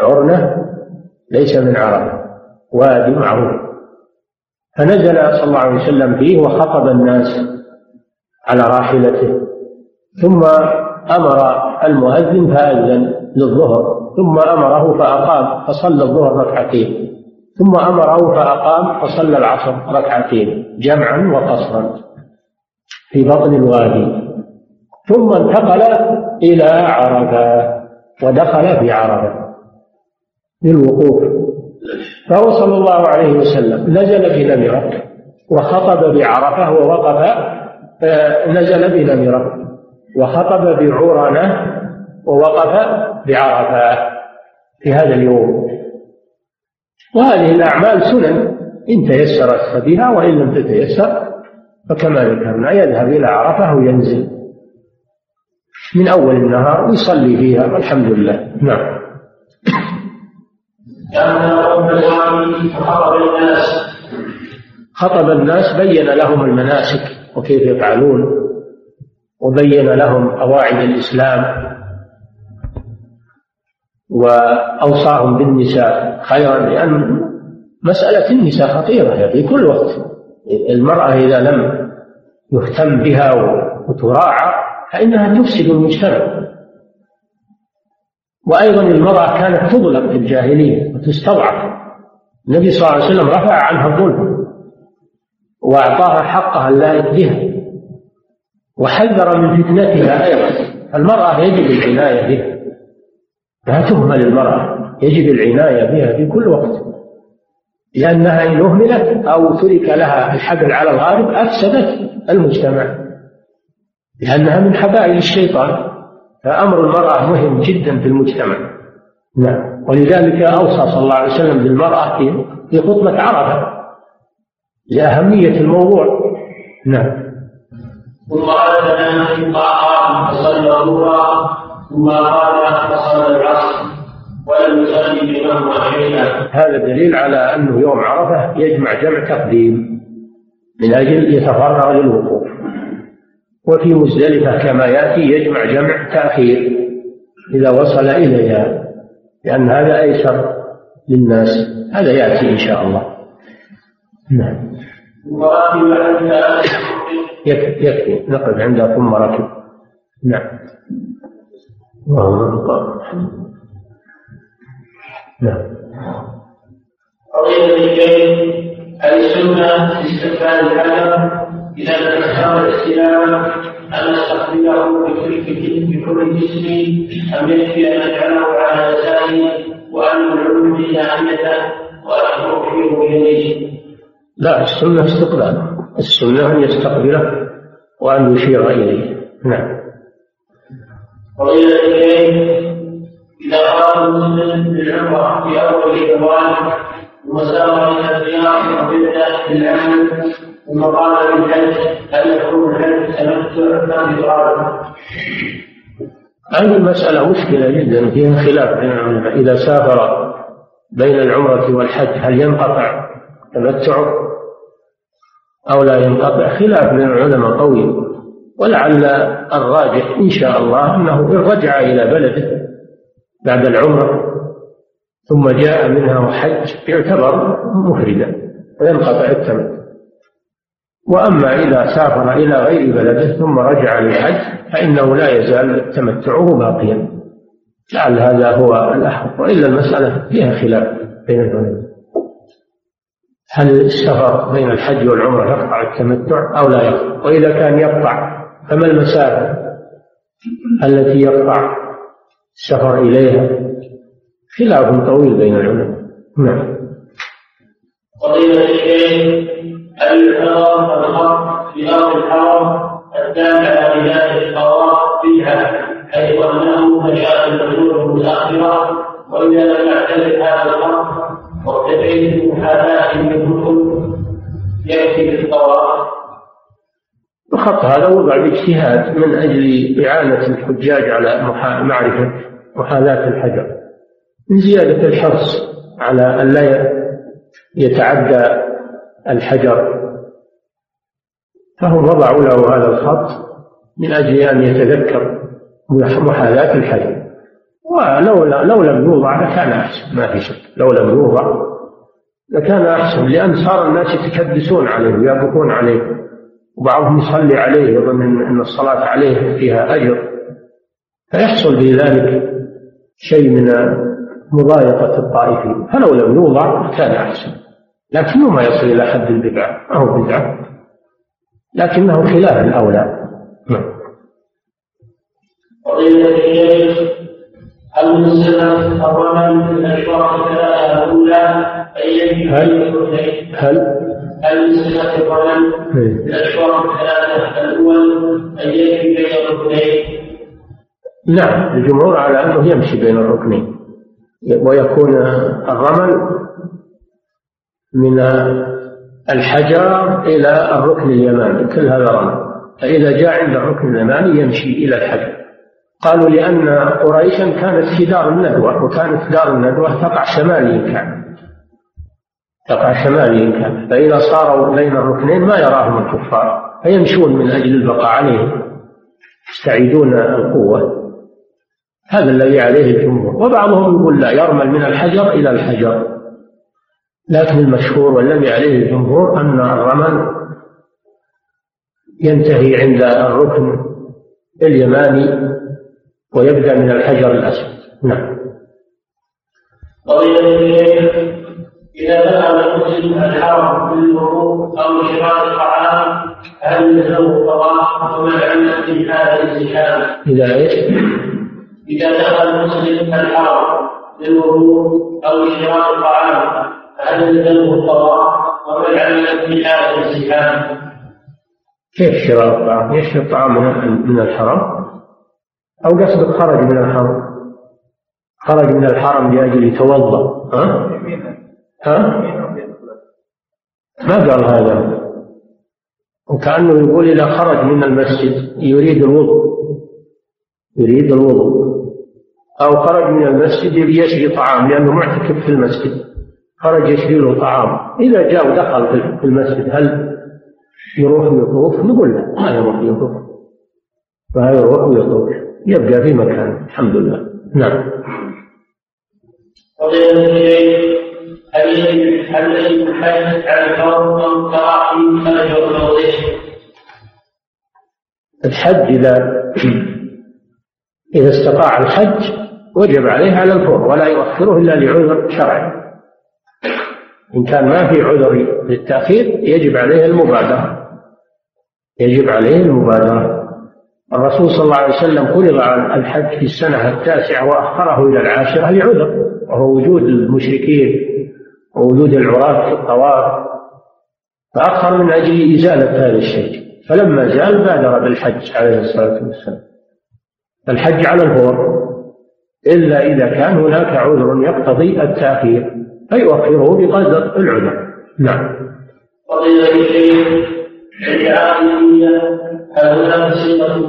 عرنة ليس من عرفة وادي معروف. فنزل صلى الله عليه وسلم فيه وخطب الناس على راحلته. ثم أمر المؤذن فأذن للظهر ثم أمره فأقام فصلى الظهر ركعتين. ثم أمره فأقام فصلى العصر ركعتين جمعا وقصرا في بطن الوادي. ثم انتقل إلى عرفة ودخل في عرفة للوقوف. فهو صلى الله عليه وسلم نزل بنمرة وخطب بعرفة ووقف آه، نزل بنمرة وخطب بعرنة ووقف بعرفة في هذا اليوم. وهذه الأعمال سنن. إن تيسرت بها وإن لم تتيسر فكما ذكرنا يذهب إلى عرفة وينزل. من أول النهار ويصلي فيها والحمد لله. نعم. خطب الناس بين لهم المناسك وكيف يفعلون وبين لهم قواعد الإسلام. وأوصاهم بالنساء خيرا لأن مسألة النساء خطيرة في كل وقت المرأة إذا لم يهتم بها وتراعى فإنها تفسد المجتمع. وأيضا المرأة كانت تظلم في الجاهلية وتستضعف. النبي صلى الله عليه وسلم رفع عنها الظلم وأعطاها حقها اللائق بها وحذر من فتنتها أيضا. المرأة يجب العناية بها. لا تهمل المرأة يجب العناية بها في كل وقت. لأنها إن أهملت أو ترك لها الحبل على الغارب أفسدت المجتمع. لأنها من حبائل الشيطان فأمر المرأة مهم جدا في المجتمع. نعم. ولذلك أوصى صلى الله عليه وسلم بالمرأة في خطبة عرفة لأهمية الموضوع. نعم. ثم أذن في الطاعات فصلى الظهر. ثم قال فصلى العصر ولم يصلي بينهما شيئا هذا دليل على أنه يوم عرفة يجمع جمع تقديم من أجل يتفرغ للوقوف. وفي مزدلفة كما يأتي يجمع جمع تأخير إذا وصل إليها لأن هذا أيسر للناس. هذا يأتي إن شاء الله. نعم. يكفي يكفي. نقف عند ثم ركب. نعم. نعم. قضية الشيء هل السنة استقبال الحجر إذا تذكر الاستلام أن نستقبله بكل بكل جسم أم يكفي أن نجعله على لسانه وأن العلم ناحيته وأن نوحيه بيديه لا السنة استقباله السنة أن يستقبله وأن يشير إليه. نعم. فضيلة الشيخ إذا قال المسلم للعمرة في أول الجوال وسار إلى الرياض وبدأ بالعمل ثم قال بالحج هل يكون الحج تمتع ام إفراد؟ هذه المسألة مشكلة جدا فيها خلاف بين العلماء إذا سافر بين العمرة والحج هل ينقطع تمتعه أو لا ينقطع خلاف بين العلماء قوي ولعل الراجح إن شاء الله أنه إن رجع إلى بلده بعد العمرة ثم جاء منها وحج يعتبر مفردا وينقطع التمتع وأما إذا سافر إلى غير بلده ثم رجع للحج فإنه لا يزال تمتعه باقيا. لعل هذا هو الأحق وإلا المسألة فيها خلاف بين العلماء. هل السفر بين الحج والعمرة يقطع التمتع أو لا يقطع؟ وإذا كان يقطع فما المسافة التي يقطع السفر إليها؟ خلاف طويل بين العلماء. نعم. قضية الشيخ الحرام الخط في أرض الحرم التابعة لذات الطواف فيها حيث أنه الحدود المتأخرة وإذا لم يعترف هذا الخط هذا وضع باجتهاد من أجل إعانة الحجاج على معرفة محاذاة الحجر. من زيادة الحرص على أن لا يتعدى الحجر. فهم وضعوا له هذا الخط من أجل أن يتذكر محاذاة الحجر. ولو لو لم يوضع لكان أحسن. ما في شك. لو لم يوضع لكان أحسن. لأن صار الناس يتكدسون عليه ويبكون عليه. وبعضهم يصلي عليه يظن أن الصلاة عليه فيها أجر. فيحصل في ذلك شيء من مضايقة الطائفين. فلو لم يوضع كان أحسن. لكنه ما يصل إلى حد البدعة. ما هو بدعة. لكنه خلاف الأولى. نعم. هل من سنة الرمل من الأشواط الثلاثة الأولى أن هل هل هل من سنة الرمل من الأشواط الثلاثة الأول أن يجري بين الركنين؟ نعم الجمهور على أنه يمشي بين الركنين. ويكون الرمل من الحجر إلى الركن اليماني كل هذا رمل. فإذا جاء عند الركن اليماني يمشي إلى الحجر. قالوا لأن قريشا كانت في دار الندوة وكانت دار الندوة تقع شمالي الكعبة تقع شمالي الكعبة فإذا صاروا بين الركنين ما يراهم الكفار فيمشون من أجل البقاء عليه يستعيدون القوة. هذا الذي عليه الجمهور. وبعضهم يقول لا يرمل من الحجر إلى الحجر. لكن المشهور والذي عليه الجمهور أن الرمل ينتهي عند الركن اليماني ويبدأ من الحجر الأسود نعم قضية الشيخ إذا دخل المسلم الحرم بالوضوء أو شراء الطعام هل له الطواف وما العلة في هذا الزحام؟ إذا إيش؟ إذا دخل المسلم الحرم بالوضوء أو شراء الطعام هل له الطواف وما العلة في هذا الزحام؟ كيف شراء الطعام؟ يشتري الطعام من الحرم أو قصدك خرج من الحرم. خرج من الحرم لأجل يتوضأ. ها؟ ها؟ ما قال هذا؟ وكأنه يقول إذا خرج من المسجد يريد الوضوء. يريد الوضوء. أو خرج من المسجد يشري طعام لأنه معتكف في المسجد. خرج يشري له طعام. إذا جاء ودخل في المسجد هل يروح يطوف؟ نقول لا ما يروح يطوف. ما يروح ويطوف يبقى في مكانه الحمد لله. نعم. الحج إذا إذا استطاع الحج وجب عليه على الفور ولا يؤخره إلا لعذر شرعي. إن كان ما في عذر للتأخير يجب عليه المبادرة. يجب عليه المبادرة. الرسول صلى الله عليه وسلم فرض الحج في السنة التاسعة وأخره إلى العاشرة لعذر وهو وجود المشركين ووجود العراة في الطواف فأخر من أجل إزالة هذا الشيء فلما زال بادر بالحج عليه الصلاة والسلام. الحج على الفور إلا إذا كان هناك عذر يقتضي التأخير فيؤخره بقدر العذر. نعم.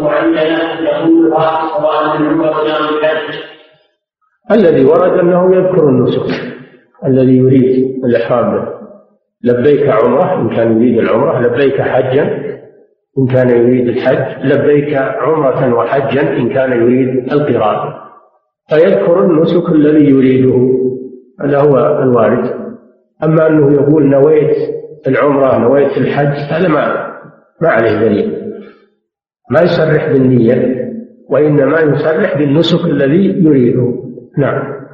معينة يقولها الذي ورد أنه يذكر النسك الذي يريد الإحرام. به لبيك عمرة إن كان يريد العمرة لبيك حجا إن كان يريد الحج لبيك عمرة وحجا إن كان يريد القران فيذكر النسك الذي يريده هذا هو الوارد. أما أنه يقول نويت العمرة نويت الحج هذا ما ما عليه دليل. ما يصرح بالنية وإنما يصرح بالنسك الذي يريده. نعم.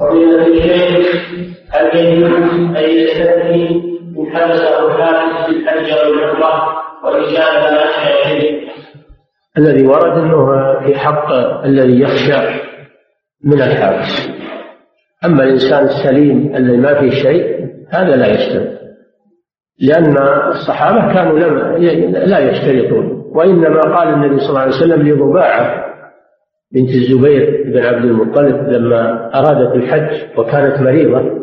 فضيلة الشيخ هل يجوز أن يستثني إن حبسه حابس بالحج أو العمرة وإجابة لا شيء الذي ورد أنه في حق الذي يخشى من الحابس أما الإنسان السليم الذي ما فيه شيء هذا لا يشترط. لأن الصحابة كانوا لا يشترطون. وإنما قال النبي صلى الله عليه وسلم لضباعة بنت الزبير بن عبد المطلب لما أرادت الحج وكانت مريضة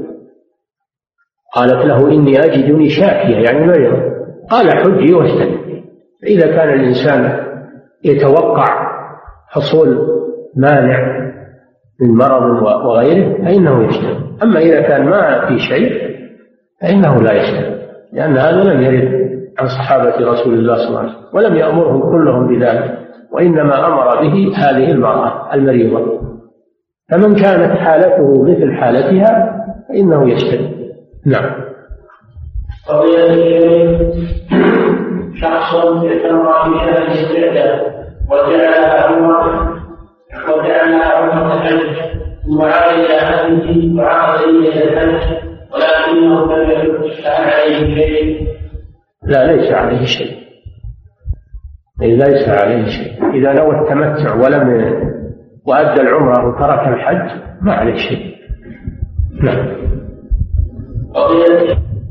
قالت له إني أجدني شاكية يعني مريضة. قال حجي واستلم فإذا كان الإنسان يتوقع حصول مانع من مرض وغيره فإنه يشتري. أما إذا كان ما في شيء فإنه لا يشتري لأن هذا لم يرد عن صحابة رسول الله صلى الله عليه وسلم ولم يأمرهم كلهم بذلك وإنما أمر به هذه المرأة المريضة. فمن كانت حالته مثل حالتها فإنه يشتري نعم. قضية شخص اعتمر في شهر الاستعداد وجعلها عمرة وجعلها عمرة الحج ثم عاد إلى أهله وعاد إلى الحج لا ليس عليه شيء. ليس عليه شيء. إذا نوى التمتع ولم وأدى العمرة وترك الحج ما عليه شيء. نعم.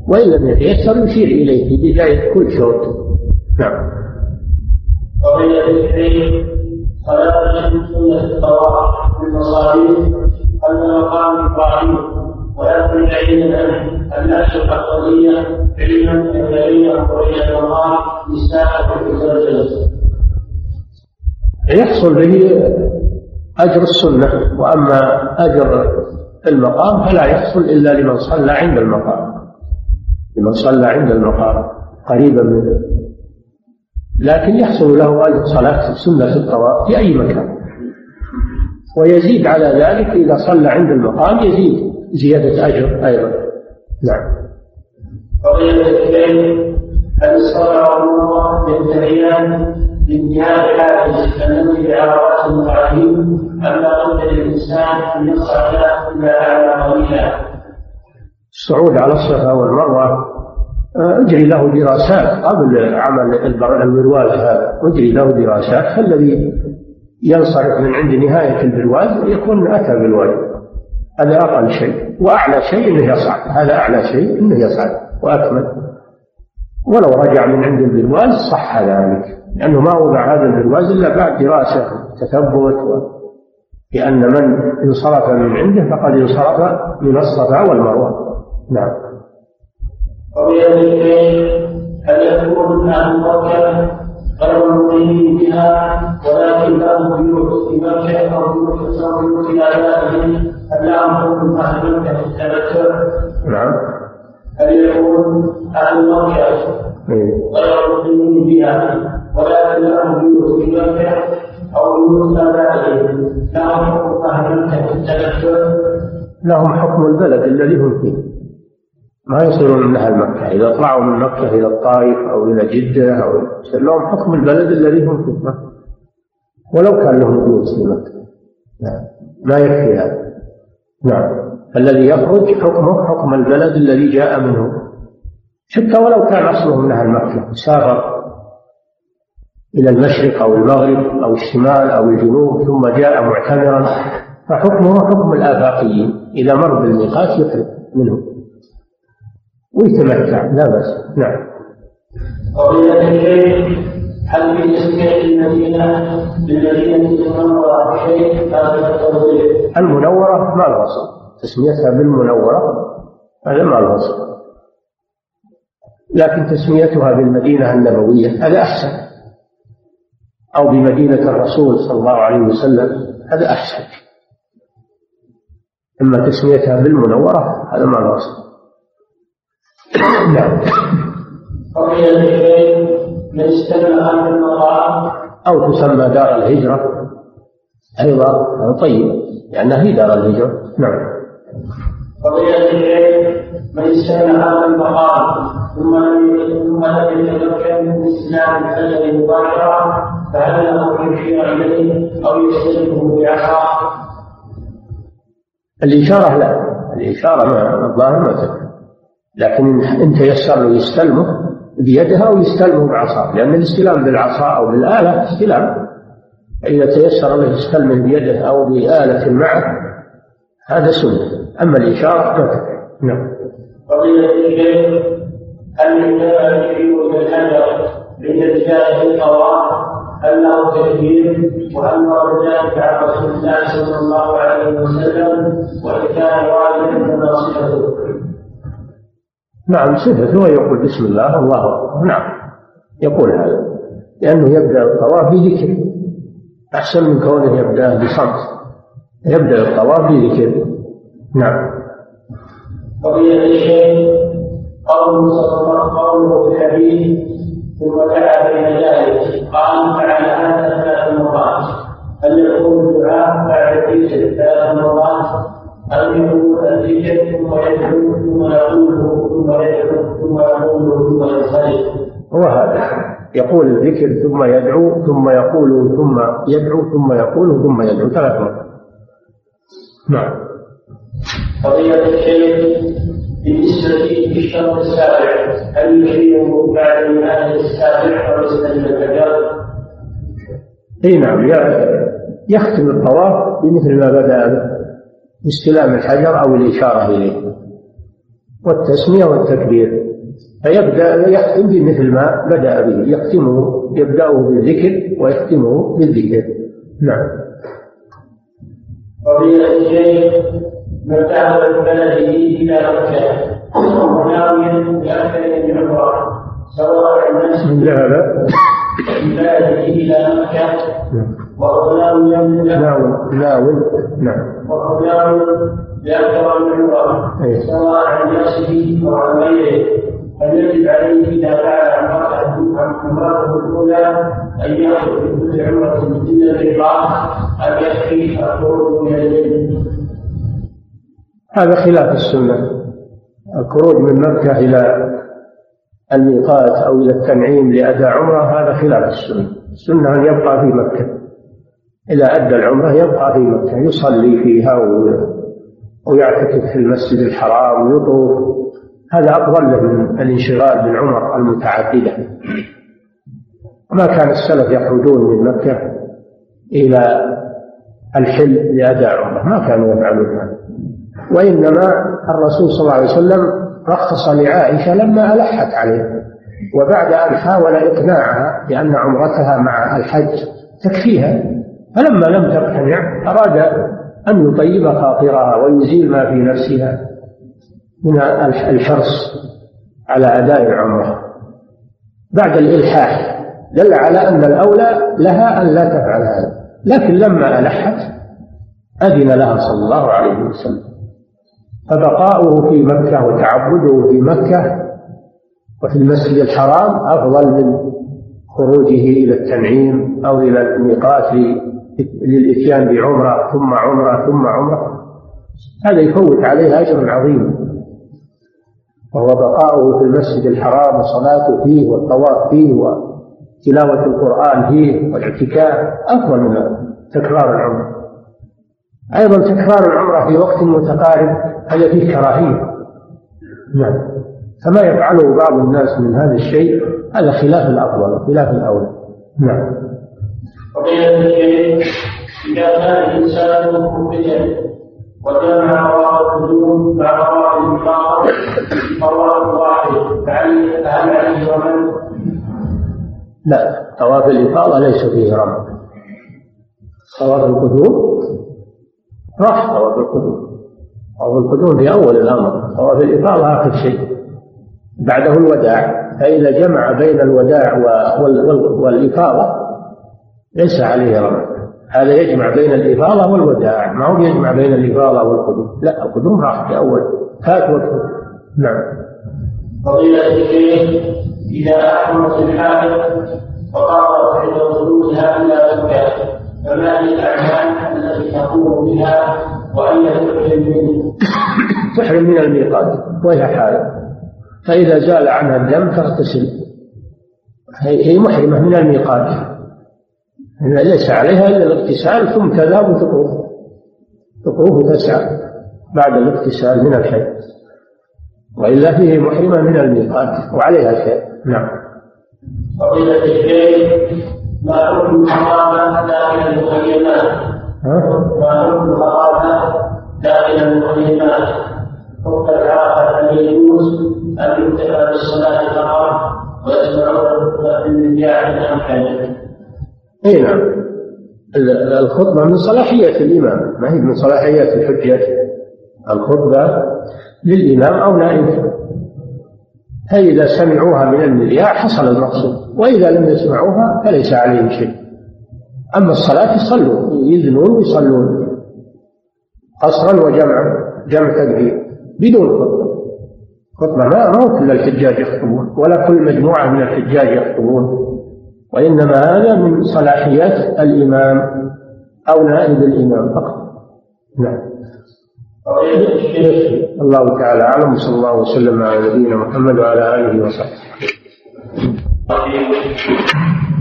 وإن لم يتيسر يشير إليه في بداية كل شوط. نعم. قضية الحين سنة الطواف بالمصابيح أن مقام إبراهيم ويكون العلم النفس القضية علما الذين أخرج المقام للساحة في يحصل به أجر السنة وأما أجر المقام فلا يحصل إلا لمن صلى عند المقام. لمن صلى عند المقام قريبا منه. لكن يحصل له أجر صلاة سنة الطواف في أي مكان. ويزيد على ذلك إذا صلى عند المقام يزيد. زيادة أجر أيضا. نعم. قضية الكلم هل الصلاة والوضوء ينتهيان بانتهاء حادث النبي بعرفات المعاهيم أم لا بد للإنسان أن يصعد إلى أعلى قليلا الصعود على الصفا والمروة آه، أجري له دراسات قبل عمل البرواز هذا. أجري له دراسات فالذي ينصرف من عند نهاية البرواز يكون أتى بالواجب هذا أقل شيء وأعلى شيء أنه يصعد. هذا أعلى شيء أنه يصعد وأكمل. ولو رجع من عند البرواز صح ذلك لأنه ما وضع هذا البرواز إلا بعد دراسة تثبت لأن من انصرف من عنده فقد انصرف من الصفا والمروة. نعم. هل يكون مقيمين بها ولكن لهم بيوت في هل لهم أهل مكة في التمتع؟ نعم. هل يكون أهل مكة غير مسلمين بها ولكن لهم بيوت في مكة أو بيوت آبائهم لهم حكم أهل مكة في التنكر لهم حكم البلد الذي هم فيه. ما يصيرون من أهل مكة. إذا طلعوا من مكة إلى الطائف أو إلى جدة أو لهم حكم البلد الذي هم فيه. ولو كان لهم بيوت في مكة. ما يكفي هذا. نعم. الذي يخرج حكمه حكم البلد الذي جاء منه. حتى ولو كان أصله من أهل مكة سافر إلى المشرق أو المغرب أو الشمال أو الجنوب ثم جاء معتمرا فحكمه حكم الآفاقيين. إذا مر بالميقات يخرج منه. ويتمتع لا بأس. نعم. هل في تسمية المدينة بالمدينة المنورة شيء؟ هذا التوضيح؟ المنورة ما الوصف تسميتها بالمنورة هذا ما الوصف لكن تسميتها بالمدينة النبوية هذا أحسن. أو بمدينة الرسول صلى الله عليه وسلم هذا أحسن. أما تسميتها بالمنورة هذا ما الوصف نعم. أو تسمى دار الهجرة. أيضا طيب لأنها هي دار الهجرة. نعم. قضية الشيخ من استمع هذا المقام ثم لم ثم لم يتمكن من استلام الحجر مباشرة فهل له يشير اليه أو يستلمه بعصا؟ الإشارة لا. الإشارة ما الظاهر ما تكفي. لكن إن تيسر له يستلمه بيدها أو يستلمه بعصا لأن الاستلام بالعصا أو بالآلة استلام. إذا تيسر له يستلمه بيده أو بآلة معه هذا سنة. أما الإشارة ما نعم. فضيلة الشيخ يجتمع الشيء بالحجر عند بداية الطواف هل له تكبير وهل ورد ذلك عن رسول الله صلى الله عليه وسلم وإن كان والدا فما صفته؟ نعم صفته يقول بسم الله الله أكبر. نعم يقول هذا. لأنه يبدأ الطواف بذكر. أحسن من كونه يبدأ بصمت. يبدأ الطواف بذكر. نعم. قضية الشيخ قوله صلى الله قوله في الحديث ثم دعا بين ذلك. قال فعل هذا ثلاث مرات. هل يكون الدعاء بعد الذكر ثلاث مرات ثم يدعو ثم يقوله ثم يدعو ثم يقوله ثم ينصرف هو هذا. يقول الذكر ثم يدعو ثم يقول ثم يدعو ثم يقول ثم يدعو. ثلاث مرات. نعم. قضية الشيخ بالنسبة للشهر السابع هل يشير بعد الآية السابع أو يستلم الحجر؟ إي نعم يختم الطواف بمثل ما بدأ به باستلام الحجر أو الإشارة إليه. والتسمية والتكبير. فيبدأ يختم بمثل ما بدأ به. يختمه يبداه بالذكر ويختمه بالذكر. نعم. قضية الشيخ من ذهب من بلده إلى مكة. وناويا بأكثر من عمرة. سواء الناس من ذهب. من بلده إلى مكة. وهو ناويا ناول ناول نعم. ناوي بأكثر من عمرة أي. سواء عن نفسه أو عن غيره. فيجب عليه إذا فعل عمرته عمرته الأولى أن يأخذ في كل عمرة إلا الإحرام أن يكفي الخروج من البيت هذا خلاف السنة. الخروج من مكة إلى الميقات أو إلى التنعيم لأداء عمرة هذا خلاف السنة. السنة أن يبقى في مكة. إذا أدى العمرة يبقى في مكة يصلي فيها ويعتكف في المسجد الحرام ويطوف. هذا أفضل له من الانشغال بالعمر المتعددة. ما كان السلف يخرجون من مكة إلى الحل لأداء عمرة ما كانوا يفعلون هذا. وإنما الرسول صلى الله عليه وسلم رخص لعائشة لما ألحت عليه وبعد أن حاول إقناعها بأن عمرتها مع الحج تكفيها. فلما لم تقتنع أراد أن يطيب خاطرها ويزيل ما في نفسها من الحرص على أداء العمرة بعد الإلحاح دل على أن الأولى لها أن لا تفعل هذا. لكن لما ألحت أذن لها صلى الله عليه وسلم. فبقاؤه في مكة وتعبده في مكة وفي المسجد الحرام أفضل من خروجه إلى التنعيم أو إلى الميقات للإتيان بعمرة ثم عمرة ثم عمرة. هذا يفوت عليه أجر عظيم. وهو بقاؤه في المسجد الحرام وصلاته فيه والطواف فيه وتلاوة القرآن فيه والاعتكاف. أفضل من تكرار العمرة. أيضا تكرار العمرة في وقت متقارب هذا فيه كراهية. نعم. فما يفعله بعض الناس من هذا الشيء هذا خلاف الأفضل وخلاف الأولى. نعم. إذا كان الإنسان مخرجا وجمع رواه النجوم مع رواه النفاق رواه واحد فهل عليه رمل؟ لا طواف الإفاضة ليس فيه رمل طواف القدوم؟ راح طواف القدوم. طواف القدوم في أول الأمر. طواف الإفاضة آخر شيء. بعده الوداع. فإذا جمع بين الوداع والإفاضة ليس عليه رمل هذا يجمع بين الإفاضة والوداع. ما هو يجمع بين الإفاضة والقدوم؟ لا القدوم راح في أول. فات وقت. نعم. فضيلة الشيخ إذا أحرمت الحائض وقررت عند وصولها إلى مكة فما هي الأعمال التي تقوم بها وأين تحرم منه؟ تحرم من الميقات. وهي حائض فإذا زال عنها الدم تغتسل هي محرمة من الميقات. ليس عليها إلا الاغتسال ثم تذهب تطوف تطوف تسعى بعد الاغتسال من الحي وإلا فيه محرمة من الميقات وعليها شيء. نعم. فضيلة الشيخ ما حكم الحرام داخل المخيمات؟ ما حكم الحرام داخل المخيمات؟ حكم العافة أن يجوز أن يكتفى بالصلاة فقط ويسمعون في النجاح أم حاجة أي نعم. الخطبة من صلاحية الإمام. ما هي من صلاحيات الحجة؟ الخطبة للإمام أو نائبه فإذا سمعوها من المذياع حصل المقصود وإذا لم يسمعوها فليس عليهم شيء. أما الصلاة يصلون يذنون ويصلون قصرا وجمعا جمع تكبير بدون خطبة. خطبة ما هو كل الحجاج يخطبون ولا كل مجموعة من الحجاج يخطبون. وإنما هذا من صلاحيات الإمام أو نائب الإمام فقط. نعم. الله تعالى أعلم. صلى الله وسلم على نبينا محمد وعلى آله وصحبه.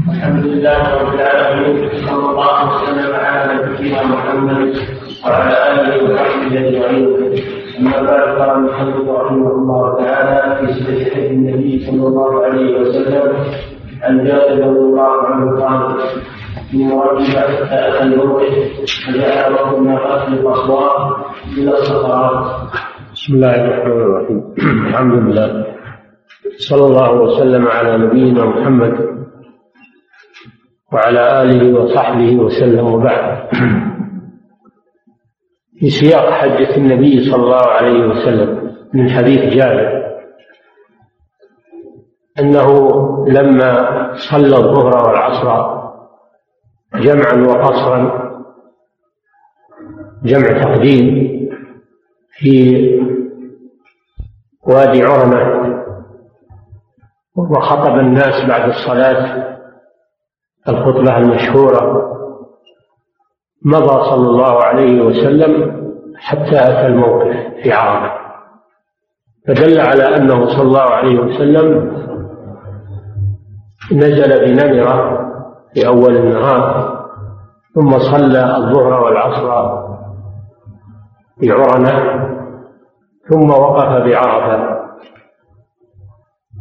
الحمد لله رب العالمين صلى الله وسلم على نبينا محمد وعلى آله وصحبه أجمعين. أما بعد قال المحمد رحمه الله تعالى في صحيح النبي صلى الله عليه وسلم عن جابر رضي الله عنه قال في مركب اتى الموقف فجاء رب الناقات القصوى إلى الصخرات بسم الله الرحمن الرحيم. الحمد لله. صلى الله وسلم على نبينا محمد وعلى آله وصحبه وسلم وبعد. في سياق حجة النبي صلى الله عليه وسلم من حديث جابر أنه لما صلى الظهر والعصر جمعا وقصرا جمع تقديم في وادي عرمة وخطب الناس بعد الصلاة الخطبة المشهورة مضى صلى الله عليه وسلم حتى أتى الموقف في عرفة. فدل على أنه صلى الله عليه وسلم نزل بنمرة في أول النهار ثم صلى الظهر والعصر في عرنة ثم وقف بعرفة.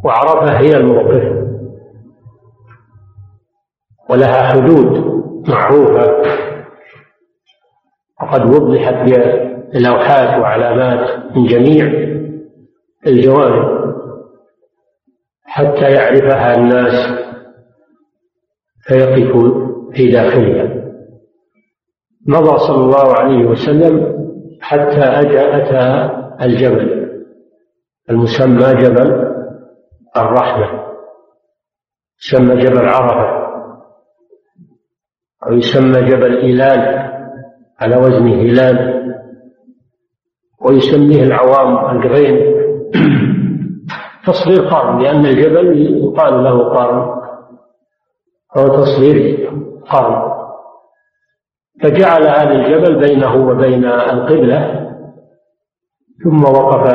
وعرفة هي الموقف. ولها حدود معروفة. وقد وضحت بلوحات وعلامات من جميع الجوانب. حتى يعرفها الناس فيقف في داخلها. مضى صلى الله عليه وسلم حتى أتى الجبل المسمى جبل الرحمة يسمى جبل عرفة أو يسمى جبل إيلان على وزن هلال ويسميه العوام القرين. تصغير قرن لأن الجبل يقال له قرن. أو تصغير قرن. فجعل هذا الجبل بينه وبين القبلة ثم وقف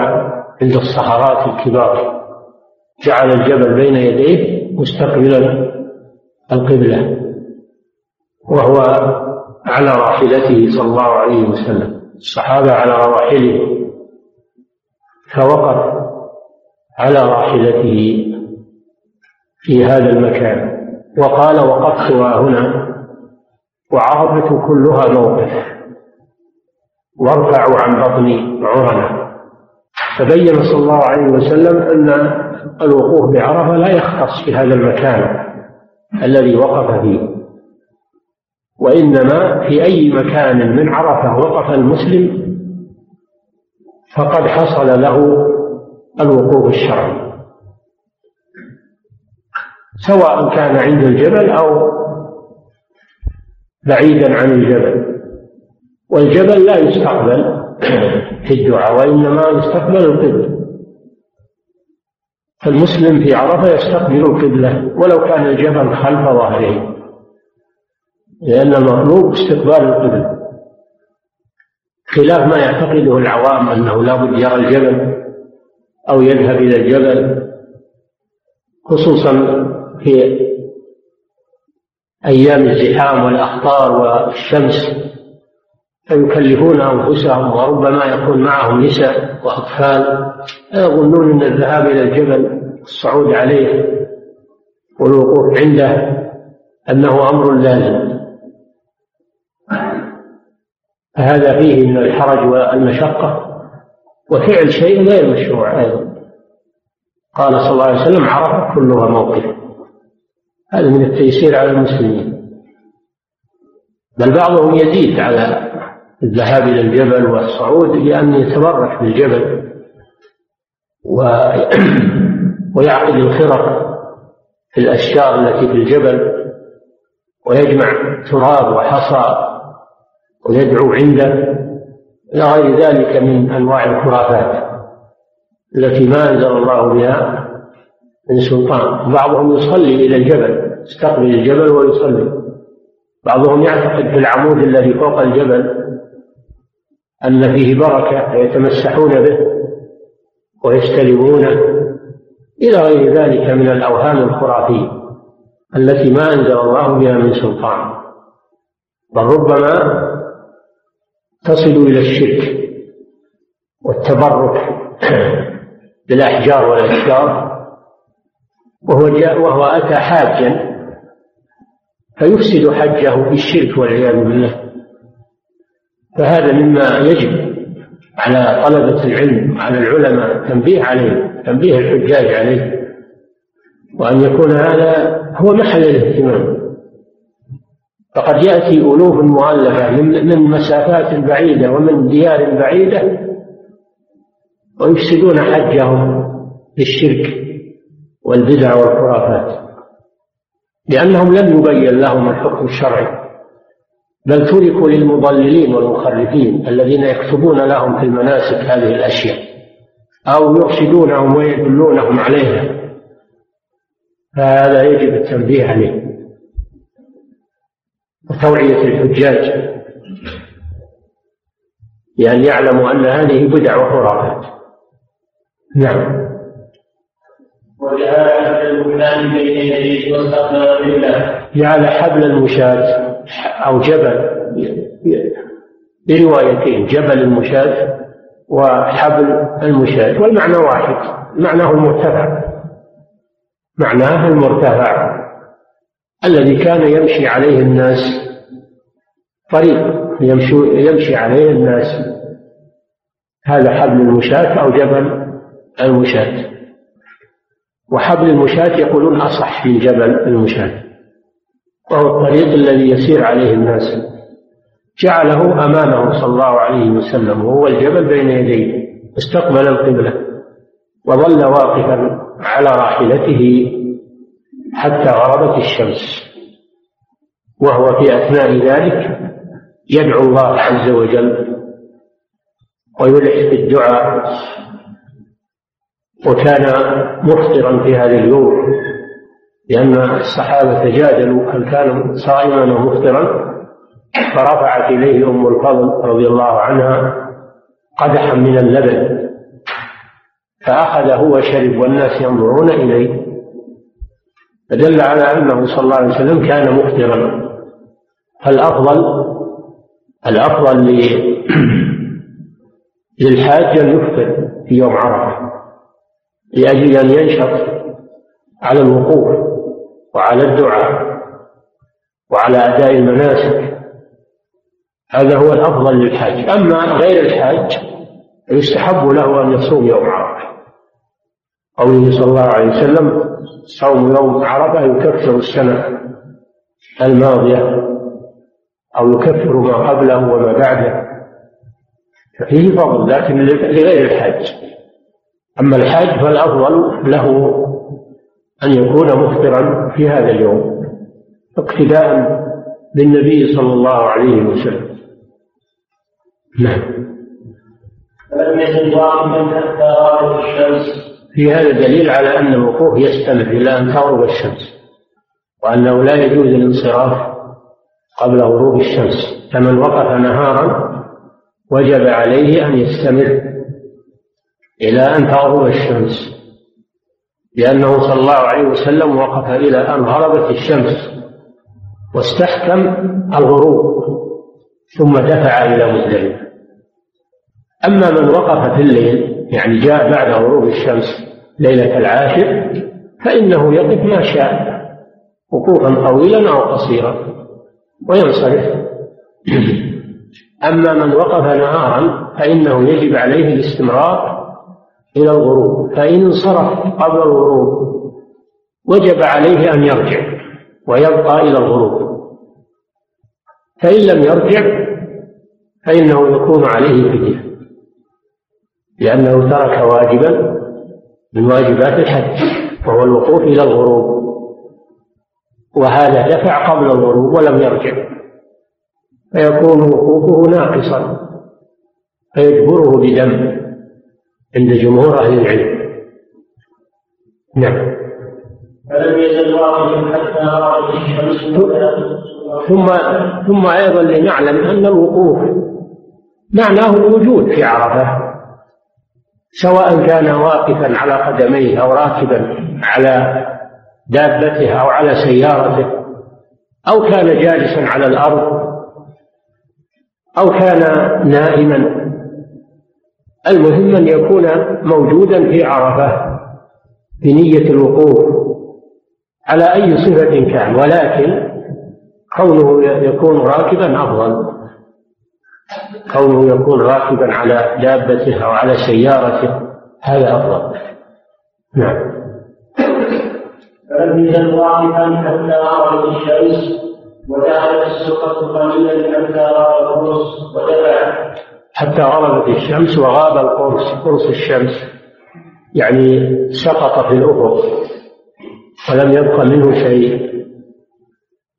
عند الصخرات الكبار. جعل الجبل بين يديه مستقبلا القبلة وهو على راحلته صلى الله عليه وسلم. الصحابة على رواحلهم فوقف. على راحلته في هذا المكان. وقال وقفتها هنا وعرفة كلها موقف. وارفعوا عن بطني عرنا. فبين صلى الله عليه وسلم أن الوقوف بعرفة لا يختص بهذا المكان الذي وقف فيه. وإنما في أي مكان من عرفة وقف المسلم فقد حصل له الوقوف الشرعي. سواء كان عند الجبل أو بعيدا عن الجبل. والجبل لا يستقبل في الدعاء وإنما يستقبل القبلة. فالمسلم في عرفة يستقبل القبلة ولو كان الجبل خلف ظهره لأن المطلوب استقبال القبلة. خلاف ما يعتقده العوام أنه لابد يرى الجبل أو يذهب إلى الجبل خصوصا في أيام الزحام والأخطار والشمس فيكلفون أنفسهم وربما يكون معهم نساء وأطفال. يظنون أن الذهاب إلى الجبل الصعود عليه والوقوف عنده أنه أمر لازم. فهذا فيه من الحرج والمشقة. وفعل شيء غير مشروع أيضا. قال صلى الله عليه وسلم عرفت كلها موقف. هذا من التيسير على المسلمين. بل بعضهم يزيد على الذهاب إلى الجبل والصعود لأن يتبرك بالجبل و... ويعقد الخرق في الأشجار التي في الجبل ويجمع تراب وحصى ويدعو عنده. إلى غير ذلك من أنواع الخرافات التي ما أنزل الله بها من سلطان. بعضهم يصلي إلى الجبل يستقبل الجبل ويصلي. بعضهم يعتقد في العمود الذي فوق الجبل أن فيه بركة فيتمسحون به ويستلمونه. إلى غير ذلك من الأوهام الخرافية التي ما أنزل الله بها من سلطان. بل ربما تصل إلى الشرك والتبرك بالأحجار والأشجار وهو جاء وهو أتى حاجا فيفسد حجه بالشرك والعياذ بالله. فهذا مما يجب على طلبة العلم وعلى العلماء تنبيه عليه تنبيه الحجاج عليه وأن يكون هذا هو محل الاهتمام. فقد يأتي ألوف مؤلفة من مسافات بعيدة ومن ديار بعيدة ويفسدون حجهم بالشرك والبدع والخرافات لأنهم لم يبين لهم الحكم الشرعي بل تركوا للمضللين والمخرفين الذين يكتبون لهم في المناسك هذه الأشياء أو يرشدونهم ويدلونهم عليها فهذا يجب التنبيه عليه. وتوعية الحجاج. لأن يعلموا أن هذه بدع وخرافات نعم. وجعل حبل المشاة بين يديه واستقبل جعل حبل المشاة أو جبل بروايتين جبل المشاة وحبل المشاة والمعنى واحد معناه المرتفع. معناه المرتفع. الذي كان يمشي عليه الناس طريق يمشي, يمشي عليه الناس. هذا حبل المشاة أو جبل؟ المشاة. وحبل المشاة يقولون أصح من جبل المشاة. وهو الطريق الذي يسير عليه الناس. جعله أمامه صلى الله عليه وسلم وهو الجبل بين يديه. استقبل القبلة وظل واقفا على راحلته. حتى غربت الشمس. وهو في أثناء ذلك يدعو الله عز وجل ويلح في الدعاء. وكان مفطرا في هذا اليوم لأن الصحابة تجادلوا هل كان صائما أو مفطرا؟ فرفعت إليه أم الفضل رضي الله عنها قدحا من اللبن فأخذ هو شرب والناس ينظرون إليه. فدل على أنه صلى الله عليه وسلم كان مفطرا فالأفضل الأفضل للحاج أن يفطر في يوم عرفة لأجل أن ينشط على الوقوف وعلى الدعاء وعلى أداء المناسك. هذا هو الأفضل للحاج. أما غير الحاج يستحب له أن يصوم يوم عرفة. قوله صلى الله عليه وسلم صوم يوم عرفة يكفر السنة الماضية أو يكفر ما قبله وما بعده. ففيه فضل لكن لغير الحاج. أما الحاج فالأفضل له أن يكون مفطرا في هذا اليوم اقتداء بالنبي صلى الله عليه وسلم. نعم. فلم يزل واقفا حتى غابت الشمس. في هذا دليل على أن الوقوف يستمر إلى أن تغرب الشمس وأنه لا يجوز الانصراف قبل غروب الشمس. فمن وقف نهارا وجب عليه أن يستمر إلى أن تغرب الشمس لأنه صلى الله عليه وسلم وقف إلى أن غربت الشمس واستحكم الغروب ثم دفع إلى مزدلفة. أما من وقف في الليل يعني جاء بعد غروب الشمس ليلة العاشر فإنه يقف ما شاء وقوفا طويلا أو قصيرا وينصرف. أما من وقف نهارا فإنه يجب عليه الاستمرار إلى الغروب. فإن انصرف قبل الغروب وجب عليه أن يرجع ويبقى إلى الغروب. فإن لم يرجع فإنه يكون عليه فدية. لأنه ترك واجبا من واجبات الحج وهو الوقوف إلى الغروب. وهذا دفع قبل الغروب ولم يرجع. فيكون وقوفه ناقصا فيجبره بدم عند جمهور أهل العلم. نعم. فلم يزل واقفا حتى رأت الشمس ثم ثم أيضا لنعلم أن الوقوف معناه الوجود في عرفة. سواء كان واقفا على قدميه أو راكبا على دابته أو على سيارته أو كان جالسا على الأرض أو كان نائما. المهم أن يكون موجودا في عرفة بنية الوقوف على أي صفة كان ولكن كونه يكون راكبا أفضل. كونه يكون راكبا على دابته أو على سيارته هذا أفضل. نعم. يزل واقفا حتى غربت الشمس ودخلت السقط قليلا حتى غاب القرص ودفع حتى غربت الشمس وغاب القرص قرص الشمس. يعني سقط في الأفق ولم يبق منه شيء.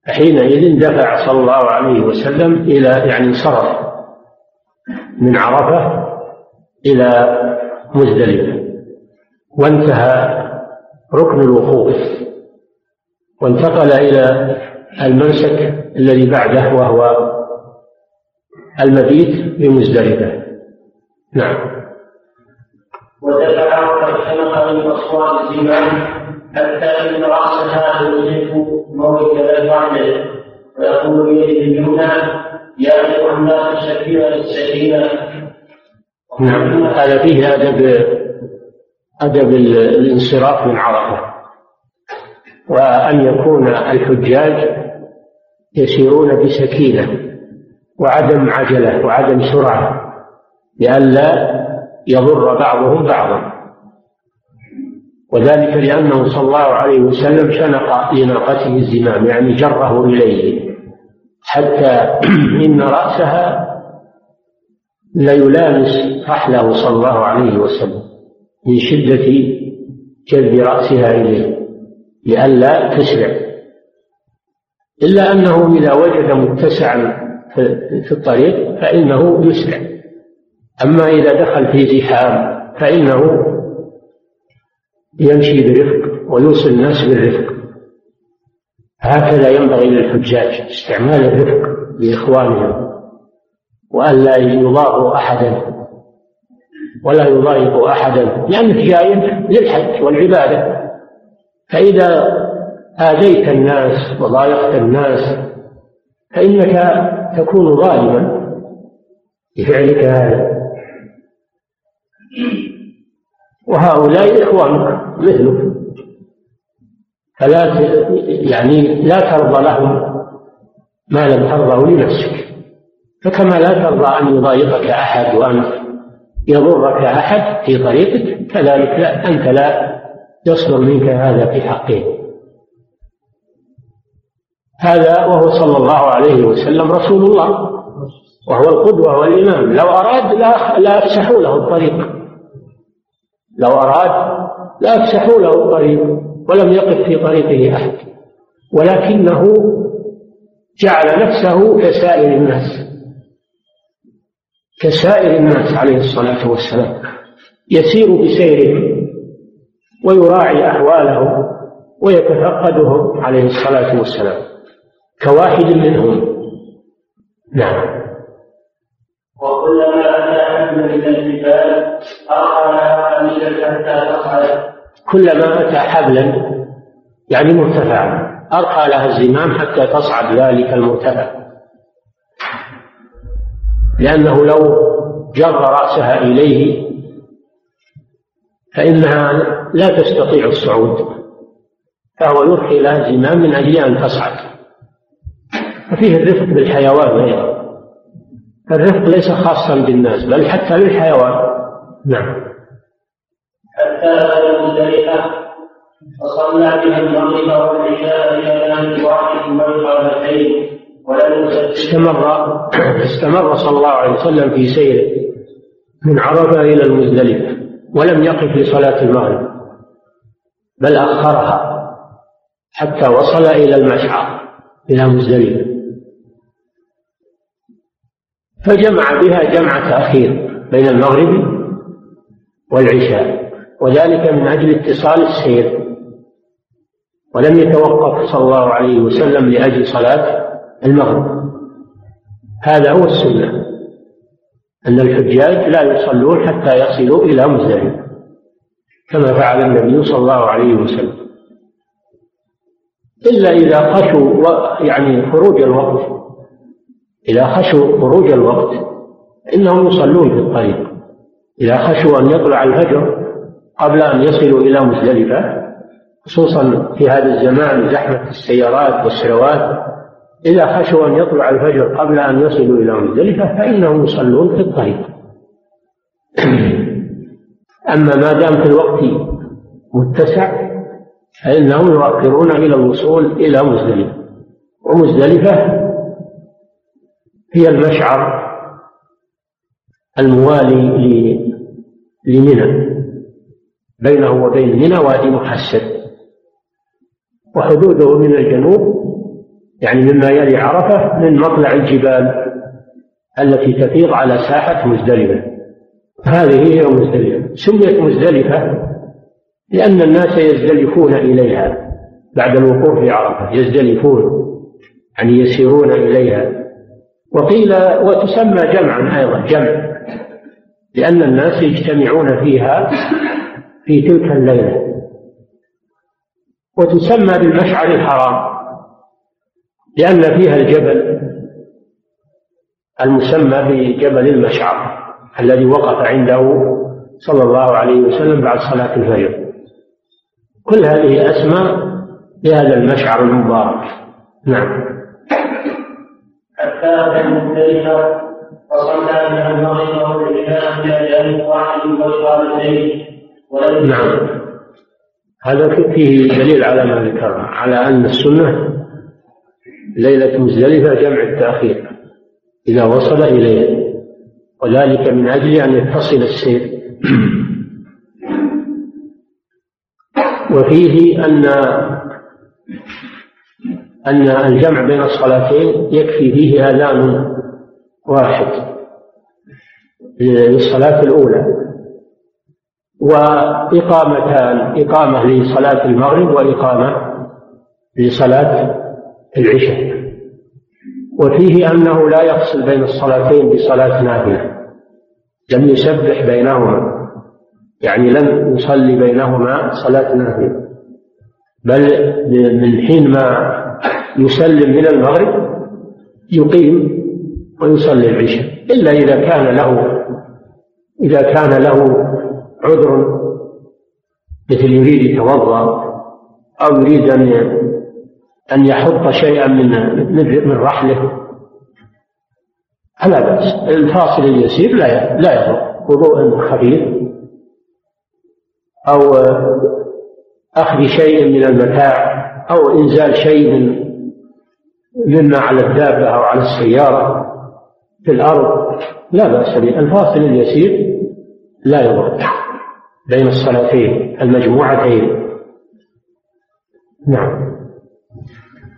حينئذ دفع صلى الله عليه وسلم إلى يعني انصرف من عرفة إلى مزدلفة. وانتهى ركن الوقوف. وانتقل إلى المنسك الذي بعده وهو المبيت بمزدلفة. نعم. ودفع وقد من أصوات الزمان حتى إن رأسها يوجد موت الرجل ويقول بيده اليمنى أيها الناس السكينة السكينة نعم هذا فيه أدب أدب الانصراف من عرفة. وأن يكون الحجاج يسيرون بسكينة وعدم عجلة وعدم سرعة لئلا يضر بعضهم بعضا. وذلك لأنه صلى الله عليه وسلم شنق لناقته الزمام يعني جره إليه. حتى إن رأسها ليلامس رحله صلى الله عليه وسلم من شدة جذب رأسها إليه لئلا تسرع. إلا أنه إذا وجد متسعا في الطريق فإنه يسرع. أما إذا دخل في زحام فإنه يمشي برفق ويوصي الناس بالرفق. هكذا ينبغي للحجاج استعمال الرفق بإخوانهم وألا يضاغوا أحدا ولا يضايق أحدا لأنك جاي للحج والعبادة. فإذا آذيت الناس وضايقت الناس فإنك تكون ظالما بفعلك هذا. وهؤلاء إخوانك مثلك. فلا يعني لا ترضى لهم ما لم ترضه لنفسك. فكما لا ترضى أن يضايقك أحد وأن يضرك أحد في طريقك كذلك لا أنت لا يصدر منك هذا في حقه. هذا وهو صلى الله عليه وسلم رسول الله وهو القدوة والإمام لو أراد لا, لا له الطريق. لو أراد لا أفسحوا له الطريق. ولم يقف في طريقه أحد. ولكنه جعل نفسه كسائر الناس. كسائر الناس عليه الصلاة والسلام. يسير بسيره ويراعي أحوالهم ويتفقدهم عليه الصلاة والسلام. كواحد منهم. نعم. وكلما أتى من الجبال أرحل حتى تصعد كلما أتى حبلا يعني مرتفعا. أرقى لها الزمام حتى تصعد ذلك المرتفع. لأنه لو جر رأسها إليه فإنها لا تستطيع الصعود. فهو يرخي لها الزمام من أجل أن تصعد. ففيه الرفق بالحيوان أيضا. الرفق ليس خاصا بالناس بل حتى للحيوان نعم. حتى بلغ مزدلفة فصلى بها المغرب والعشاء أن واحد مرقبتين ولم استمر استمر صلى الله عليه وسلم في سيره من عرفة إلى المزدلفة ولم يقف لصلاة المغرب بل أخرها حتى وصل إلى المشعر إلى مزدلفة. فجمع بها جمع تأخير بين المغرب والعشاء. وذلك من أجل اتصال السير. ولم يتوقف صلى الله عليه وسلم لأجل صلاة المغرب. هذا هو السنة أن الحجاج لا يصلون حتى يصلوا إلى مزدلفة كما فعل النبي صلى الله عليه وسلم. إلا إذا خشوا يعني خروج الوقت إذا خشوا خروج الوقت إنهم يصلون في الطريق. إذا خشوا أن يطلع الفجر قبل أن يصلوا إلى مزدلفة خصوصا في هذا الزمان زحمة السيارات والسروات إذا خشوا أن يطلع الفجر قبل أن يصلوا إلى مزدلفة فإنهم يصلون في الطريق. أما ما دام في الوقت متسع فإنهم يؤخرون إلى الوصول إلى مزدلفة. ومزدلفة هي المشعر الموالي لمنى. بينه وبين منى وادي محسن وحدوده من الجنوب يعني مما يلي عرفة من مطلع الجبال التي تفيض على ساحة مزدلفة. هذه هي مزدلفة. سميت مزدلفة لأن الناس يزدلفون إليها بعد الوقوف في عرفة. يزدلفون يعني يسيرون إليها. وقيل وتسمى جمعا أيضا جمع لأن الناس يجتمعون فيها في تلك الليلة. وتسمى بالمشعر الحرام لأن فيها الجبل المسمى بجبل المشعر الذي وقف عنده صلى الله عليه وسلم بعد صلاة الفجر. كل هذه أسماء لهذا المشعر المبارك. نعم. حتى فصلى بها المغرب والعشاء جانب واحد والقالتين نعم. هذا فيه دليل على ما ذكرنا على أن السنة ليلة مزدلفة جمع التأخير. إذا وصل إليها وذلك من أجل أن يتصل السير. وفيه أن أن الجمع بين الصلاتين يكفي فيه آذان واحد للصلاة الأولى. وإقامتان إقامة لصلاة المغرب وإقامة لصلاة العشاء. وفيه أنه لا يفصل بين الصلاتين بصلاة نافلة لم يسبح بينهما يعني لم يصلي بينهما صلاة نافلة بل من حين ما يسلم من المغرب يقيم ويصلي العشاء إلا إذا كان له إذا كان له عذر مثل يريد يتوضأ أو يريد أن أن يحط شيئا من من رحله. فلا بأس. الفاصل اليسير لا لا يضر. وضوء خفيف. أو أخذ شيء من المتاع أو إنزال شيء من مما على الدابة أو على السيارة في الأرض. لا بأس به. الفاصل اليسير لا يضر. بين الصلاتين المجموعتين نعم.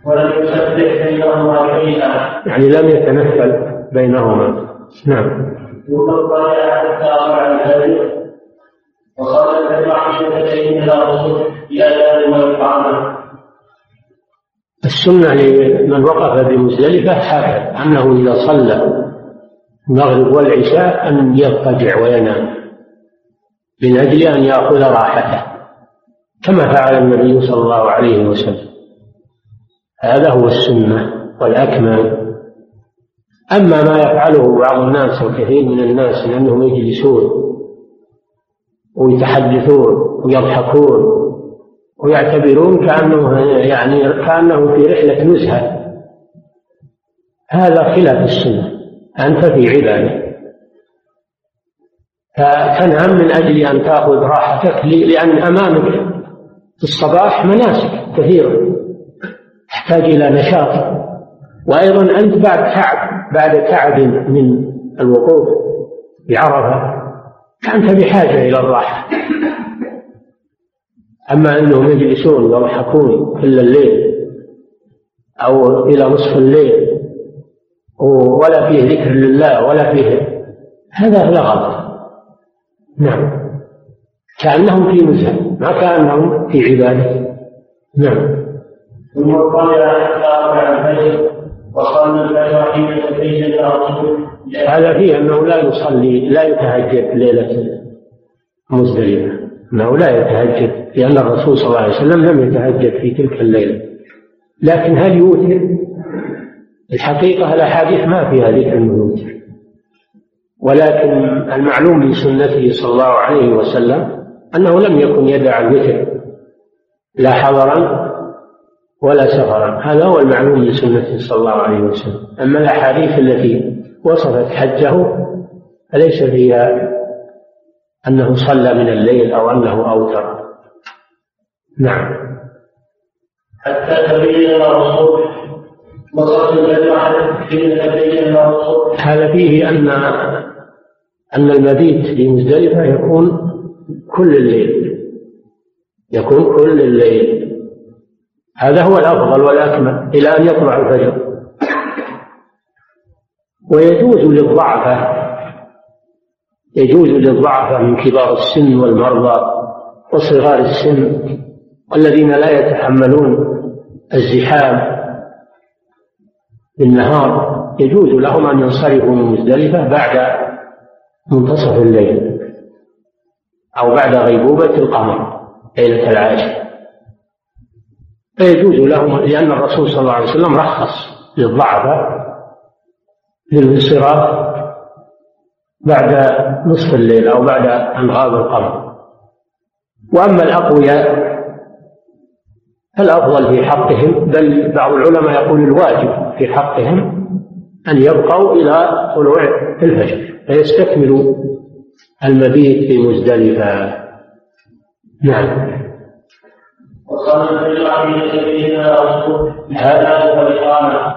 ولم يسبح بينهما شيئا يعني لم يتنفل بينهما. نعم. حتى بأذان والإقامة السنة لمن وقف بمزدلفة هكذا أنه إذا صلى المغرب والعشاء أن يضطجع وينام. من أجل أن يأخذ راحته كما فعل النبي صلى الله عليه وسلم. هذا هو السنة والأكمل. أما ما يفعله بعض الناس وكثير من الناس أنهم يجلسون ويتحدثون ويضحكون ويعتبرون كأنه يعني كأنه في رحلة نزهة. هذا خلاف السنة. أنت في عبادة. فتنام من أجل أن تأخذ راحتك لأن أمامك في الصباح مناسك كثيرة تحتاج إلى نشاط. وأيضا أنت بعد تعب بعد تعب من الوقوف بعرفة فأنت بحاجة إلى الراحة. أما أنهم يجلسون ويضحكون كل الليل أو إلى نصف الليل ولا فيه ذكر لله ولا فيه هذا لغط نعم. كأنهم في نزهة ما كأنهم في عبادة. نعم. ثم قال حتى أربع الفجر وصلى الفجر حين تبين هذا فيه أنه لا يصلي لا يتهجد ليلة مزدلفة. أنه لا يتهجد لأن الرسول صلى الله عليه وسلم لم يتهجد في تلك الليلة. لكن هل يوتر؟ الحقيقة الأحاديث ما فيها ذكر أنه يوتر ولكن المعلوم من سنته صلى الله عليه وسلم أنه لم يكن يدع الوتر لا حضرا ولا سفرا. هذا هو المعلوم من سنته صلى الله عليه وسلم. أما الأحاديث التي وصفت حجه فليس فيها أنه صلى من الليل أو أنه أوتر. نعم. حتى تبين الرسول وصلت الجماعة حين تبين الرسول هذا فيه أن أن المبيت في مزدلفة يكون كل الليل. يكون كل الليل. هذا هو الأفضل والأكمل إلى أن يطلع الفجر. ويجوز للضعفة يجوز للضعفة من كبار السن والمرضى وصغار السن والذين لا يتحملون الزحام بالنهار. يجوز لهم أن ينصرفوا من مزدلفة بعد منتصف الليل أو بعد غيبوبة القمر ليلة العاشر فيجوز لهم لأن الرسول صلى الله عليه وسلم رخص للضعفاء للانصراف بعد نصف الليل أو بعد أن غاب القمر. وأما الأقوياء فالأفضل في حقهم بل بعض العلماء يقول الواجب في حقهم أن يبقوا إلى طلوع الفجر. فيستكملوا المبيت في مزدلفة. نعم.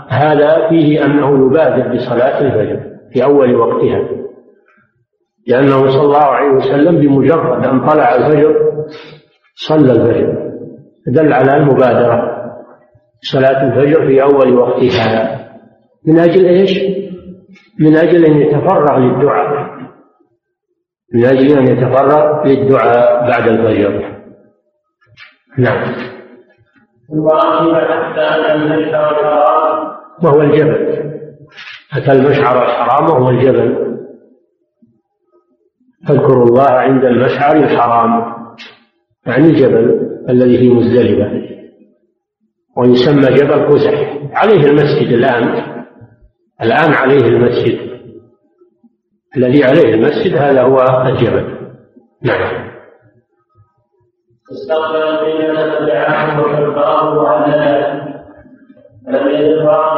هذا فيه أنه يبادر بصلاة الفجر في أول وقتها لأنه صلى الله عليه وسلم بمجرد أن طلع الفجر صلى الفجر. دل على المبادرة. صلاة الفجر في أول وقتها. من أجل إيش؟ من أجل أن يتفرغ للدعاء. من أجل أن يتفرغ للدعاء بعد الفجر. نعم. وهو الجبل. أتى المشعر الحرام وهو الجبل. فاذكروا الله عند المشعر الحرام. يعني الجبل الذي في مزدلفة. ويسمى جبل قزح عليه المسجد الآن. الآن عليه المسجد. الذي عليه المسجد هذا هو الجبل. نعم. استقبل القبلة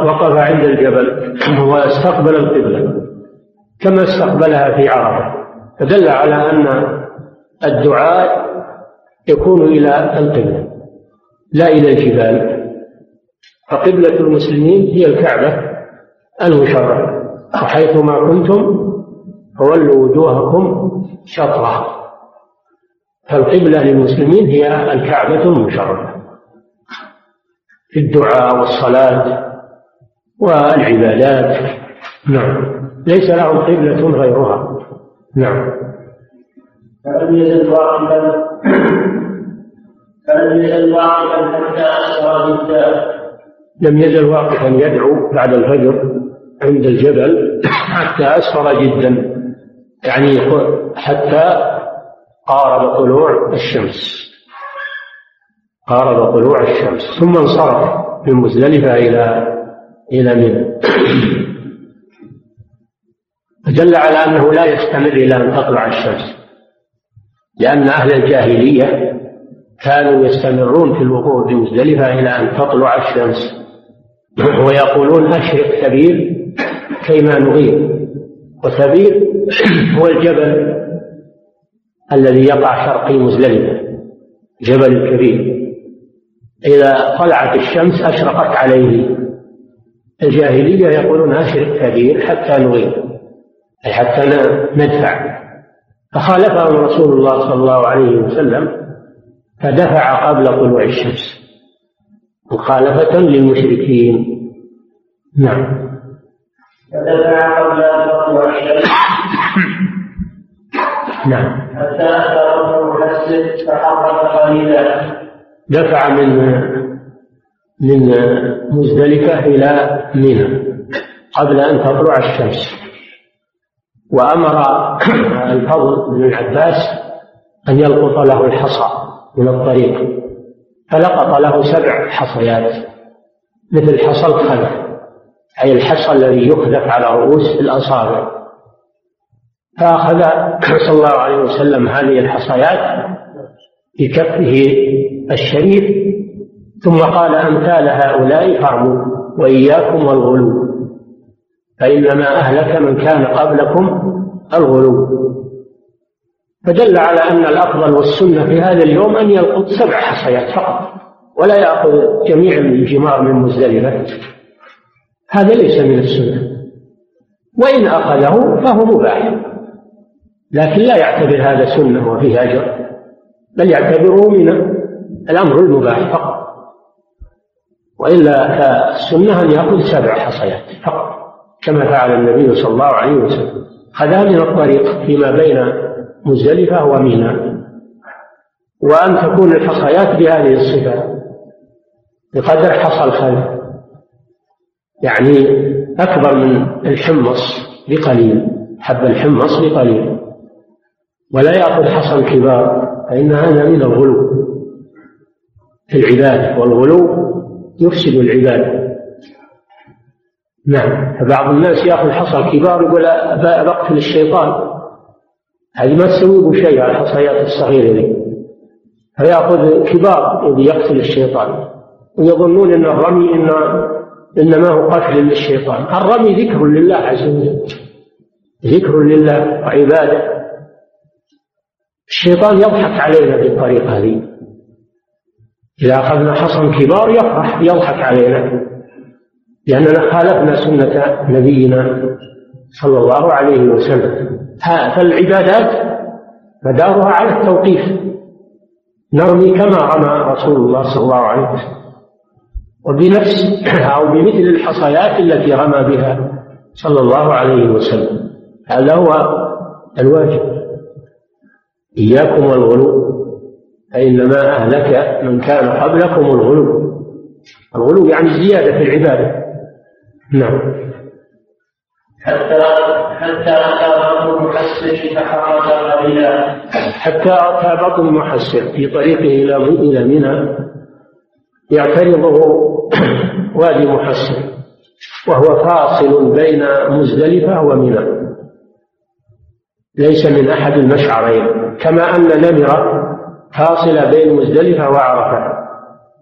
وقف عند الجبل. واستقبل القبلة. كما استقبلها في عرفة. فدل على أن الدعاء يكون إلى القبلة لا إلى الجبال. فقبلة المسلمين هي الكعبة. المشرفة وحيثما كنتم فولوا وجوهكم شطرة فالقبلة للمسلمين هي الكعبة المشرفة في الدعاء والصلاة والعبادات. نعم. ليس لهم قبلة غيرها. نعم. فلم يزل واقفا. فلم يزل واقفا حتى أسرى لم يزل واقفا يدعو بعد الفجر. عند الجبل حتى أسفر جدا يعني حتى قارب طلوع الشمس. قارب طلوع الشمس. ثم انصرف من مزدلفة إلى إلى منى. فدل على أنه لا يستمر إلى أن تطلع الشمس لأن أهل الجاهلية كانوا يستمرون في الوقوف في مزدلفة إلى أن تطلع الشمس. ويقولون أشرق كبير كيما نغير. وثبير هو الجبل الذي يقع شرقي مزدلفة جبل الكبير إذا طلعت الشمس أشرقت عليه. الجاهلية يقولون أشرق كبير حتى نغير أي حتى ندفع. فخالفهم رسول الله صلى الله عليه وسلم فدفع قبل طلوع الشمس. مخالفة للمشركين. نعم. فدفع قبل الشمس نعم. حتى أتى ركن المسجد قليلا. دفع من من مزدلفة إلى منى قبل أن تطلع الشمس. وأمر الفضل بن العباس أن يلقط له الحصى من الطريق فلقط له سبع حصيات مثل حصى الخلف. أي الحصى الذي يخلف على رؤوس الأصابع. فأخذ صلى الله عليه وسلم هذه الحصيات بكفه الشريف ثم قال أمثال هؤلاء فارموا وإياكم والغلو فإنما أهلك من كان قبلكم الغلو. فدل على أن الأفضل والسنة في هذا اليوم أن يلقط سبع حصيات فقط ولا يأخذ جميع الجمار من مزدلفة. هذا ليس من السنة. وإن أخذه فهو مباح. لكن لا يعتبر هذا سنة وفيه أجر. بل يعتبره من الأمر المباح فقط. وإلا فالسنة أن يأخذ سبع حصيات فقط. كما فعل النبي صلى الله عليه وسلم. خذها من الطريق فيما بين مزدلفة وميناء. وأن تكون الحصيات بهذه الصفة. بقدر حصى الخلف يعني أكبر من الحمص بقليل حب الحمص بقليل. ولا يأخذ حصى الكبار فإن هذا من الغلو. في العبادة والغلو يفسد العبادة نعم فبعض الناس ياخذ حصى الكبار يقول بقتل الشيطان. هذه ما تسوي شيء على الحصيات الصغيرة ذي فيأخذ كبار يقتل الشيطان. ويظنون إن الرمي إن انما هو قتل للشيطان. الرمي ذكر لله عز وجل. ذكر لله وعبادة. الشيطان يضحك علينا بالطريقة هذه. إذا أخذنا حصن كبار يفرح يضحك علينا. لأننا خالفنا سنة نبينا صلى الله عليه وسلم. فالعبادات مدارها على التوقيف. نرمي كما رمى رسول الله صلى الله عليه وسلم. وبنفس أو بمثل الحصيات التي رمى بها صلى الله عليه وسلم. هذا هو الواجب. إياكم والغلو. فإنما أهلك من كان قبلكم الغلو. الغلو يعني الزيادة في العبادة. نعم. حتى حتى أتى بطن فحرج عليها حتى أتى بطن المحسن في طريقه إلى إلى منى. يعترضه وادي محسن وهو فاصل بين مزدلفة ومنى ليس من أحد المشعرين كما أن نمرة فاصلة بين مزدلفة وعرفة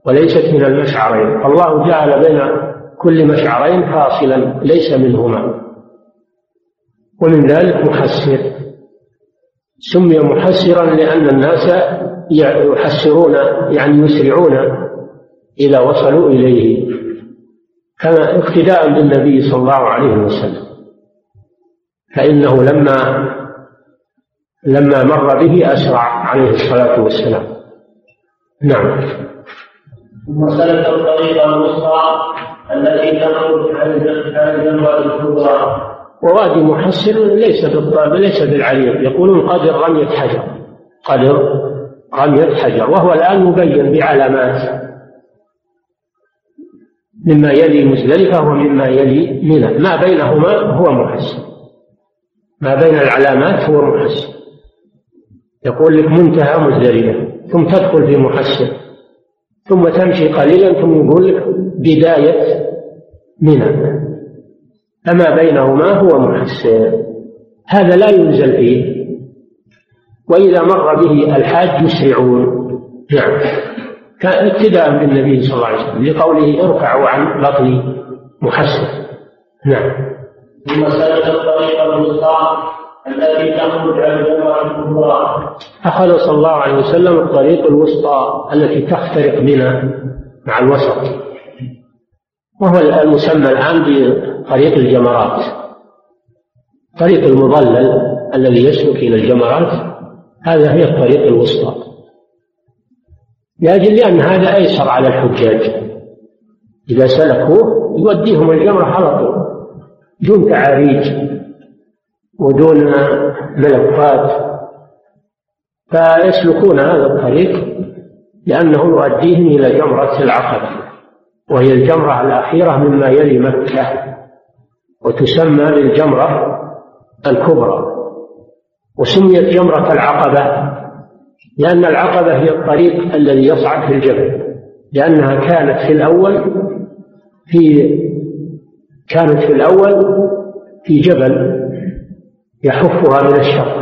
وليست من المشعرين. الله جعل بين كل مشعرين فاصلا ليس منهما. ومن ذلك محسر. سمي محسرا لأن الناس يحسرون يعني يسرعون إذا وصلوا إليه كما اقتداء بالنبي صلى الله عليه وسلم. فإنه لما لما مر به أسرع عليه الصلاة والسلام. نعم. ثم سلك الطريق الوسطى التي تخرج عن الجنوة الكبرى. ووادي محسر ليس بالضرب ليس بالعريض يقولون قدر رمية حجر. قدر رمية حجر. وهو الآن مبين بعلامات. مما يلي مزدلفة ومما يلي منى ما بينهما هو محسن ما بين العلامات هو محسن يقول لك منتهى مزدلفة ثم تدخل في محسن ثم تمشي قليلا ثم يقول لك بداية منى فما بينهما هو محسن هذا لا ينزل فيه. وإذا مر به الحاج يسرعون. نعم. ابتداء بالنبي صلى الله عليه وسلم لقوله ارفعوا عن بطن محسن. نعم. ثم سلك الطريق الوسطى التي تخرج عن الكبرى. أخذ صلى الله عليه وسلم الطريق الوسطى التي تخترق منى مع الوسط. وهو المسمى الآن بطريق الجمرات. طريق المظلل الذي يسلك إلى الجمرات هذا هي الطريق الوسطى. لأجل لأن هذا أيسر على الحجاج. إذا سلكوه يوديهم الجمرة على طول دون تعاريج ودون ملفات. فيسلكون هذا الطريق لأنه يؤديهم إلى جمرة العقبة وهي الجمرة الأخيرة مما يلي مكة وتسمى بالجمرة الكبرى وسميت جمرة العقبة لأن العقبة هي الطريق الذي يصعد في الجبل لأنها كانت في الأول في كانت في الأول في جبل يحفها من الشرق